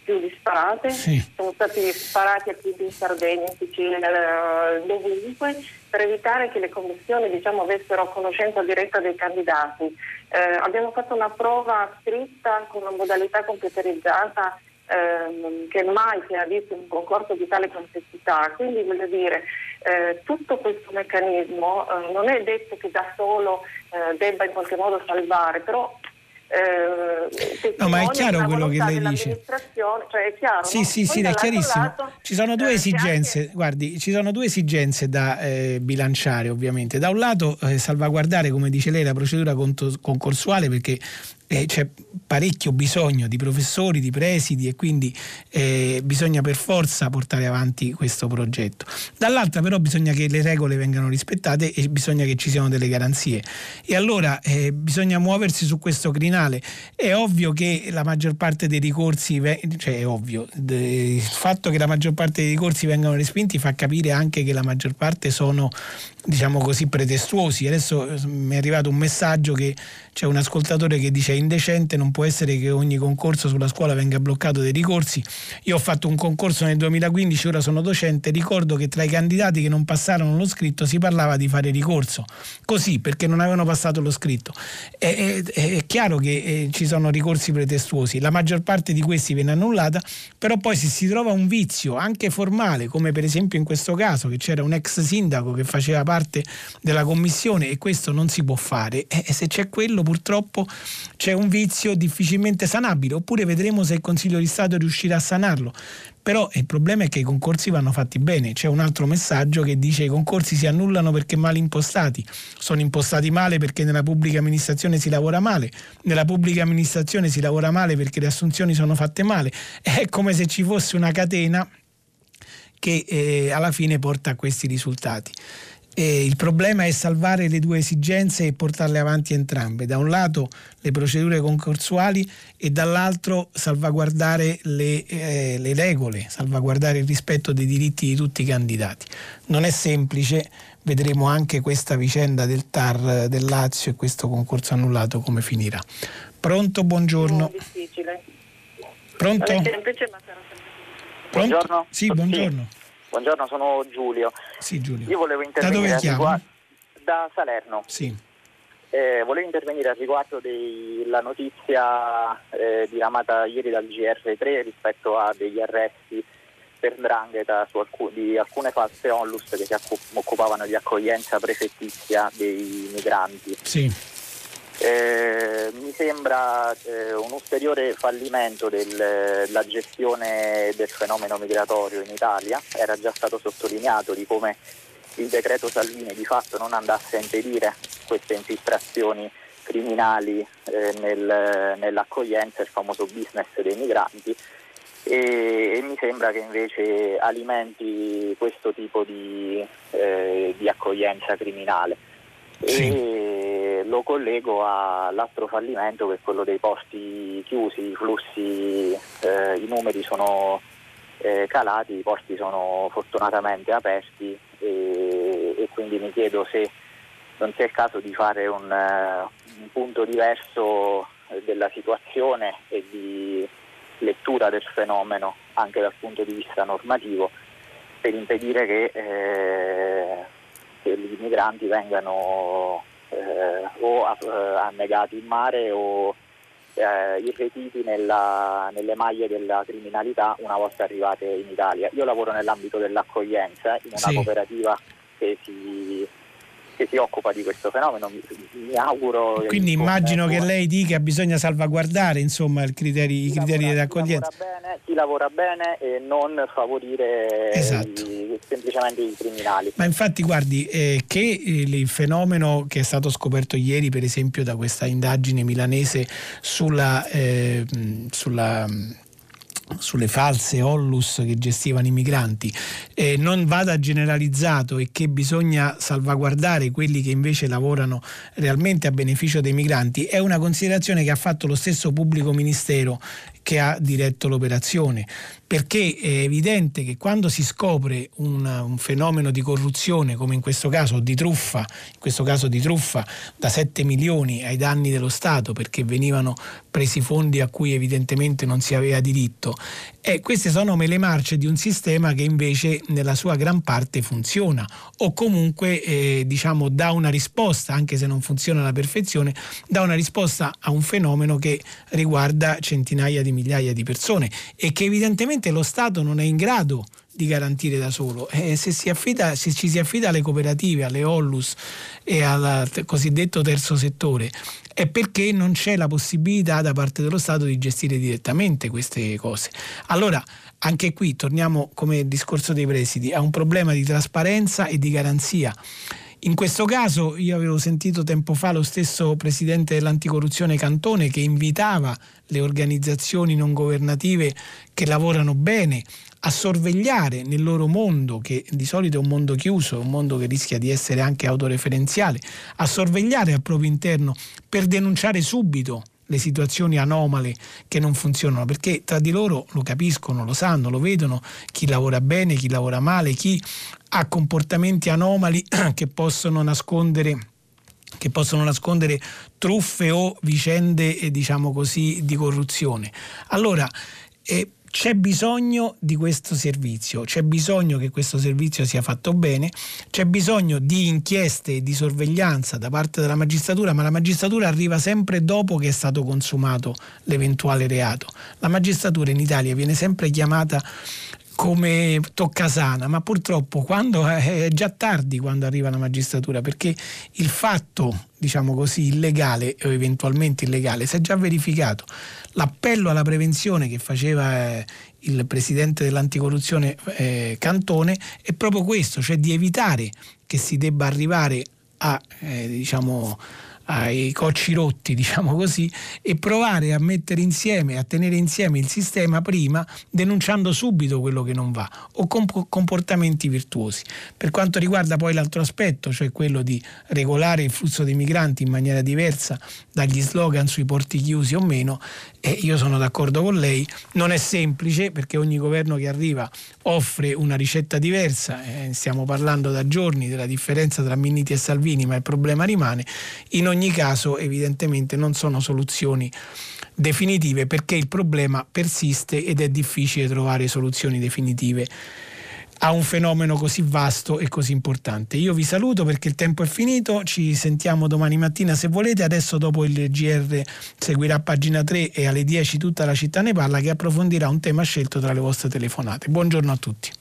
più disparate, sì. siamo stati sparati a più in Sardegna, in Sicilia, eh, dovunque, per evitare che le commissioni diciamo, avessero conoscenza diretta dei candidati. Eh, abbiamo fatto una prova scritta con una modalità computerizzata ehm, che mai si è visto un concorso di tale complessità, quindi voglio dire, eh, tutto questo meccanismo eh, non è detto che da solo eh, debba in qualche modo salvare, però eh, no, ma è chiaro quello che lei dice. Cioè è chiaro, sì, no? sì, sì, è chiarissimo. Lato, ci sono due eh, esigenze, anche... guardi, ci sono due esigenze da eh, bilanciare ovviamente. Da un lato eh, salvaguardare, come dice lei, la procedura concorsuale perché eh, c'è parecchio bisogno di professori, di presidi e quindi eh, bisogna per forza portare avanti questo progetto. Dall'altra però bisogna che le regole vengano rispettate e bisogna che ci siano delle garanzie. E allora eh, bisogna muoversi su questo crinale. È ovvio che la maggior parte dei ricorsi, cioè è ovvio, il fatto che la maggior parte dei ricorsi vengano respinti fa capire anche che la maggior parte sono diciamo così pretestuosi. Adesso eh, mi è arrivato un messaggio che c'è un ascoltatore che dice indecente, non può essere che ogni concorso sulla scuola venga bloccato dai ricorsi. Io ho fatto un concorso nel 2015, ora sono docente, ricordo che tra i candidati che non passarono lo scritto si parlava di fare ricorso, così perché non avevano passato lo scritto. È, è, è chiaro che eh, ci sono ricorsi pretestuosi, la maggior parte di questi viene annullata, però poi se si trova un vizio anche formale, come per esempio in questo caso che c'era un ex sindaco che faceva parte della commissione e questo non si può fare, e se c'è quello purtroppo c'è un vizio difficilmente sanabile, oppure vedremo se il Consiglio di Stato riuscirà a sanarlo. Però il problema è che i concorsi vanno fatti bene. C'è un altro messaggio che dice che i concorsi si annullano perché mal impostati. Sono impostati male perché nella pubblica amministrazione si lavora male. Nella pubblica amministrazione si lavora male perché le assunzioni sono fatte male. *laughs* È come se ci fosse una catena che eh, alla fine porta a questi risultati. E il problema è salvare le due esigenze e portarle avanti entrambe. Da un lato le procedure concorsuali e dall'altro salvaguardare le, eh, le, regole, salvaguardare il rispetto dei diritti di tutti i candidati. Non è semplice, vedremo anche questa vicenda del TAR del Lazio e questo concorso annullato come finirà. Pronto, buongiorno. Pronto? Pronto? Buongiorno. Sì, buongiorno. Buongiorno, sono Giulio. Sì, Giulio. Io volevo intervenire da dove riguardo... Da Salerno. Sì. Eh, volevo intervenire a riguardo della notizia eh, diramata ieri dal GR3 rispetto a degli arresti per Drangheta alcun, di alcune false onlus che si occupavano di accoglienza prefettizia dei migranti. Sì. Eh, mi sembra eh, un ulteriore fallimento della gestione del fenomeno migratorio in Italia, era già stato sottolineato di come il decreto Salvini di fatto non andasse a impedire queste infiltrazioni criminali eh, nel, nell'accoglienza, il famoso business dei migranti e, e mi sembra che invece alimenti questo tipo di, eh, di accoglienza criminale. Sì. E lo collego all'altro fallimento che è quello dei posti chiusi, i flussi, eh, i numeri sono eh, calati, i posti sono fortunatamente aperti e, e, quindi mi chiedo se non sia il caso di fare un, uh, un punto diverso della situazione e di lettura del fenomeno anche dal punto di vista normativo per impedire che, eh, che gli immigranti vengano eh, o eh, annegati in mare o eh, irretiti nella, nelle maglie della criminalità una volta arrivate in Italia. Io lavoro nell'ambito dell'accoglienza in una sì. cooperativa che si che si occupa di questo fenomeno. Mi, mi auguro. Quindi immagino che lei dica che bisogna salvaguardare insomma, criteri, i criteri di accoglienza. Lavora, chi lavora bene e non favorire esatto. i, semplicemente i criminali. Ma infatti guardi eh, che il fenomeno che è stato scoperto ieri per esempio da questa indagine milanese sulla, eh, sulla sulle false Ollus che gestivano i migranti. Eh, non vada generalizzato e che bisogna salvaguardare quelli che invece lavorano realmente a beneficio dei migranti è una considerazione che ha fatto lo stesso pubblico ministero che ha diretto l'operazione perché è evidente che quando si scopre un, un, fenomeno di corruzione come in questo caso di truffa, in questo caso di truffa da 7 milioni ai danni dello Stato perché venivano presi fondi a cui evidentemente non si aveva diritto, eh, queste sono le marce di un sistema che invece nella sua gran parte funziona o comunque eh, diciamo dà una risposta, anche se non funziona alla perfezione, dà una risposta a un fenomeno che riguarda centinaia di migliaia di persone e che evidentemente probabilmente lo Stato non è in grado di garantire da solo. Eh, se, si affida, se ci si affida alle cooperative, alle Ollus e al cosiddetto terzo settore, è perché non c'è la possibilità da parte dello Stato di gestire direttamente queste cose. Allora, anche qui torniamo come discorso dei presidi a un problema di trasparenza e di garanzia. In questo caso io avevo sentito tempo fa lo stesso presidente dell'anticorruzione Cantone che invitava le organizzazioni non governative che lavorano bene a sorvegliare nel loro mondo, che di solito è un mondo chiuso, un mondo che rischia di essere anche autoreferenziale, a sorvegliare al proprio interno per denunciare subito le situazioni anomale che non funzionano, perché tra di loro lo capiscono, lo sanno, lo vedono, chi lavora bene, chi lavora male, chi ha comportamenti anomali *clears throat* che possono nascondere che possono nascondere truffe o vicende eh, diciamo così di corruzione. Allora eh, c'è bisogno di questo servizio, c'è bisogno che questo servizio sia fatto bene, c'è bisogno di inchieste e di sorveglianza da parte della magistratura, ma la magistratura arriva sempre dopo che è stato consumato l'eventuale reato. La magistratura in Italia viene sempre chiamata come toccasana, ma purtroppo quando è già tardi quando arriva la magistratura, perché il fatto, diciamo così, illegale o eventualmente illegale si è già verificato. L'appello alla prevenzione che faceva eh, il presidente dell'anticorruzione eh, Cantone è proprio questo, cioè di evitare che si debba arrivare a eh, diciamo ai cocci rotti, *laughs* diciamo così, e provare a mettere insieme, a tenere insieme il sistema prima, denunciando subito quello che non va o comportamenti virtuosi. Per quanto riguarda poi l'altro aspetto, cioè quello di regolare il flusso dei migranti in maniera diversa dagli slogan sui porti chiusi o meno, eh, io sono d'accordo con lei, non è semplice perché ogni governo che arriva offre una ricetta diversa, eh, stiamo parlando da giorni della differenza tra Minniti e Salvini, ma il problema rimane. In ogni caso evidentemente non sono soluzioni definitive perché il problema persiste ed è difficile trovare soluzioni definitive a un fenomeno così vasto e così importante. Io vi saluto perché il tempo è finito, ci sentiamo domani mattina se volete, adesso dopo il GR seguirà pagina 3 e alle 10 tutta la città ne parla che approfondirà un tema scelto tra le vostre telefonate. Buongiorno a tutti.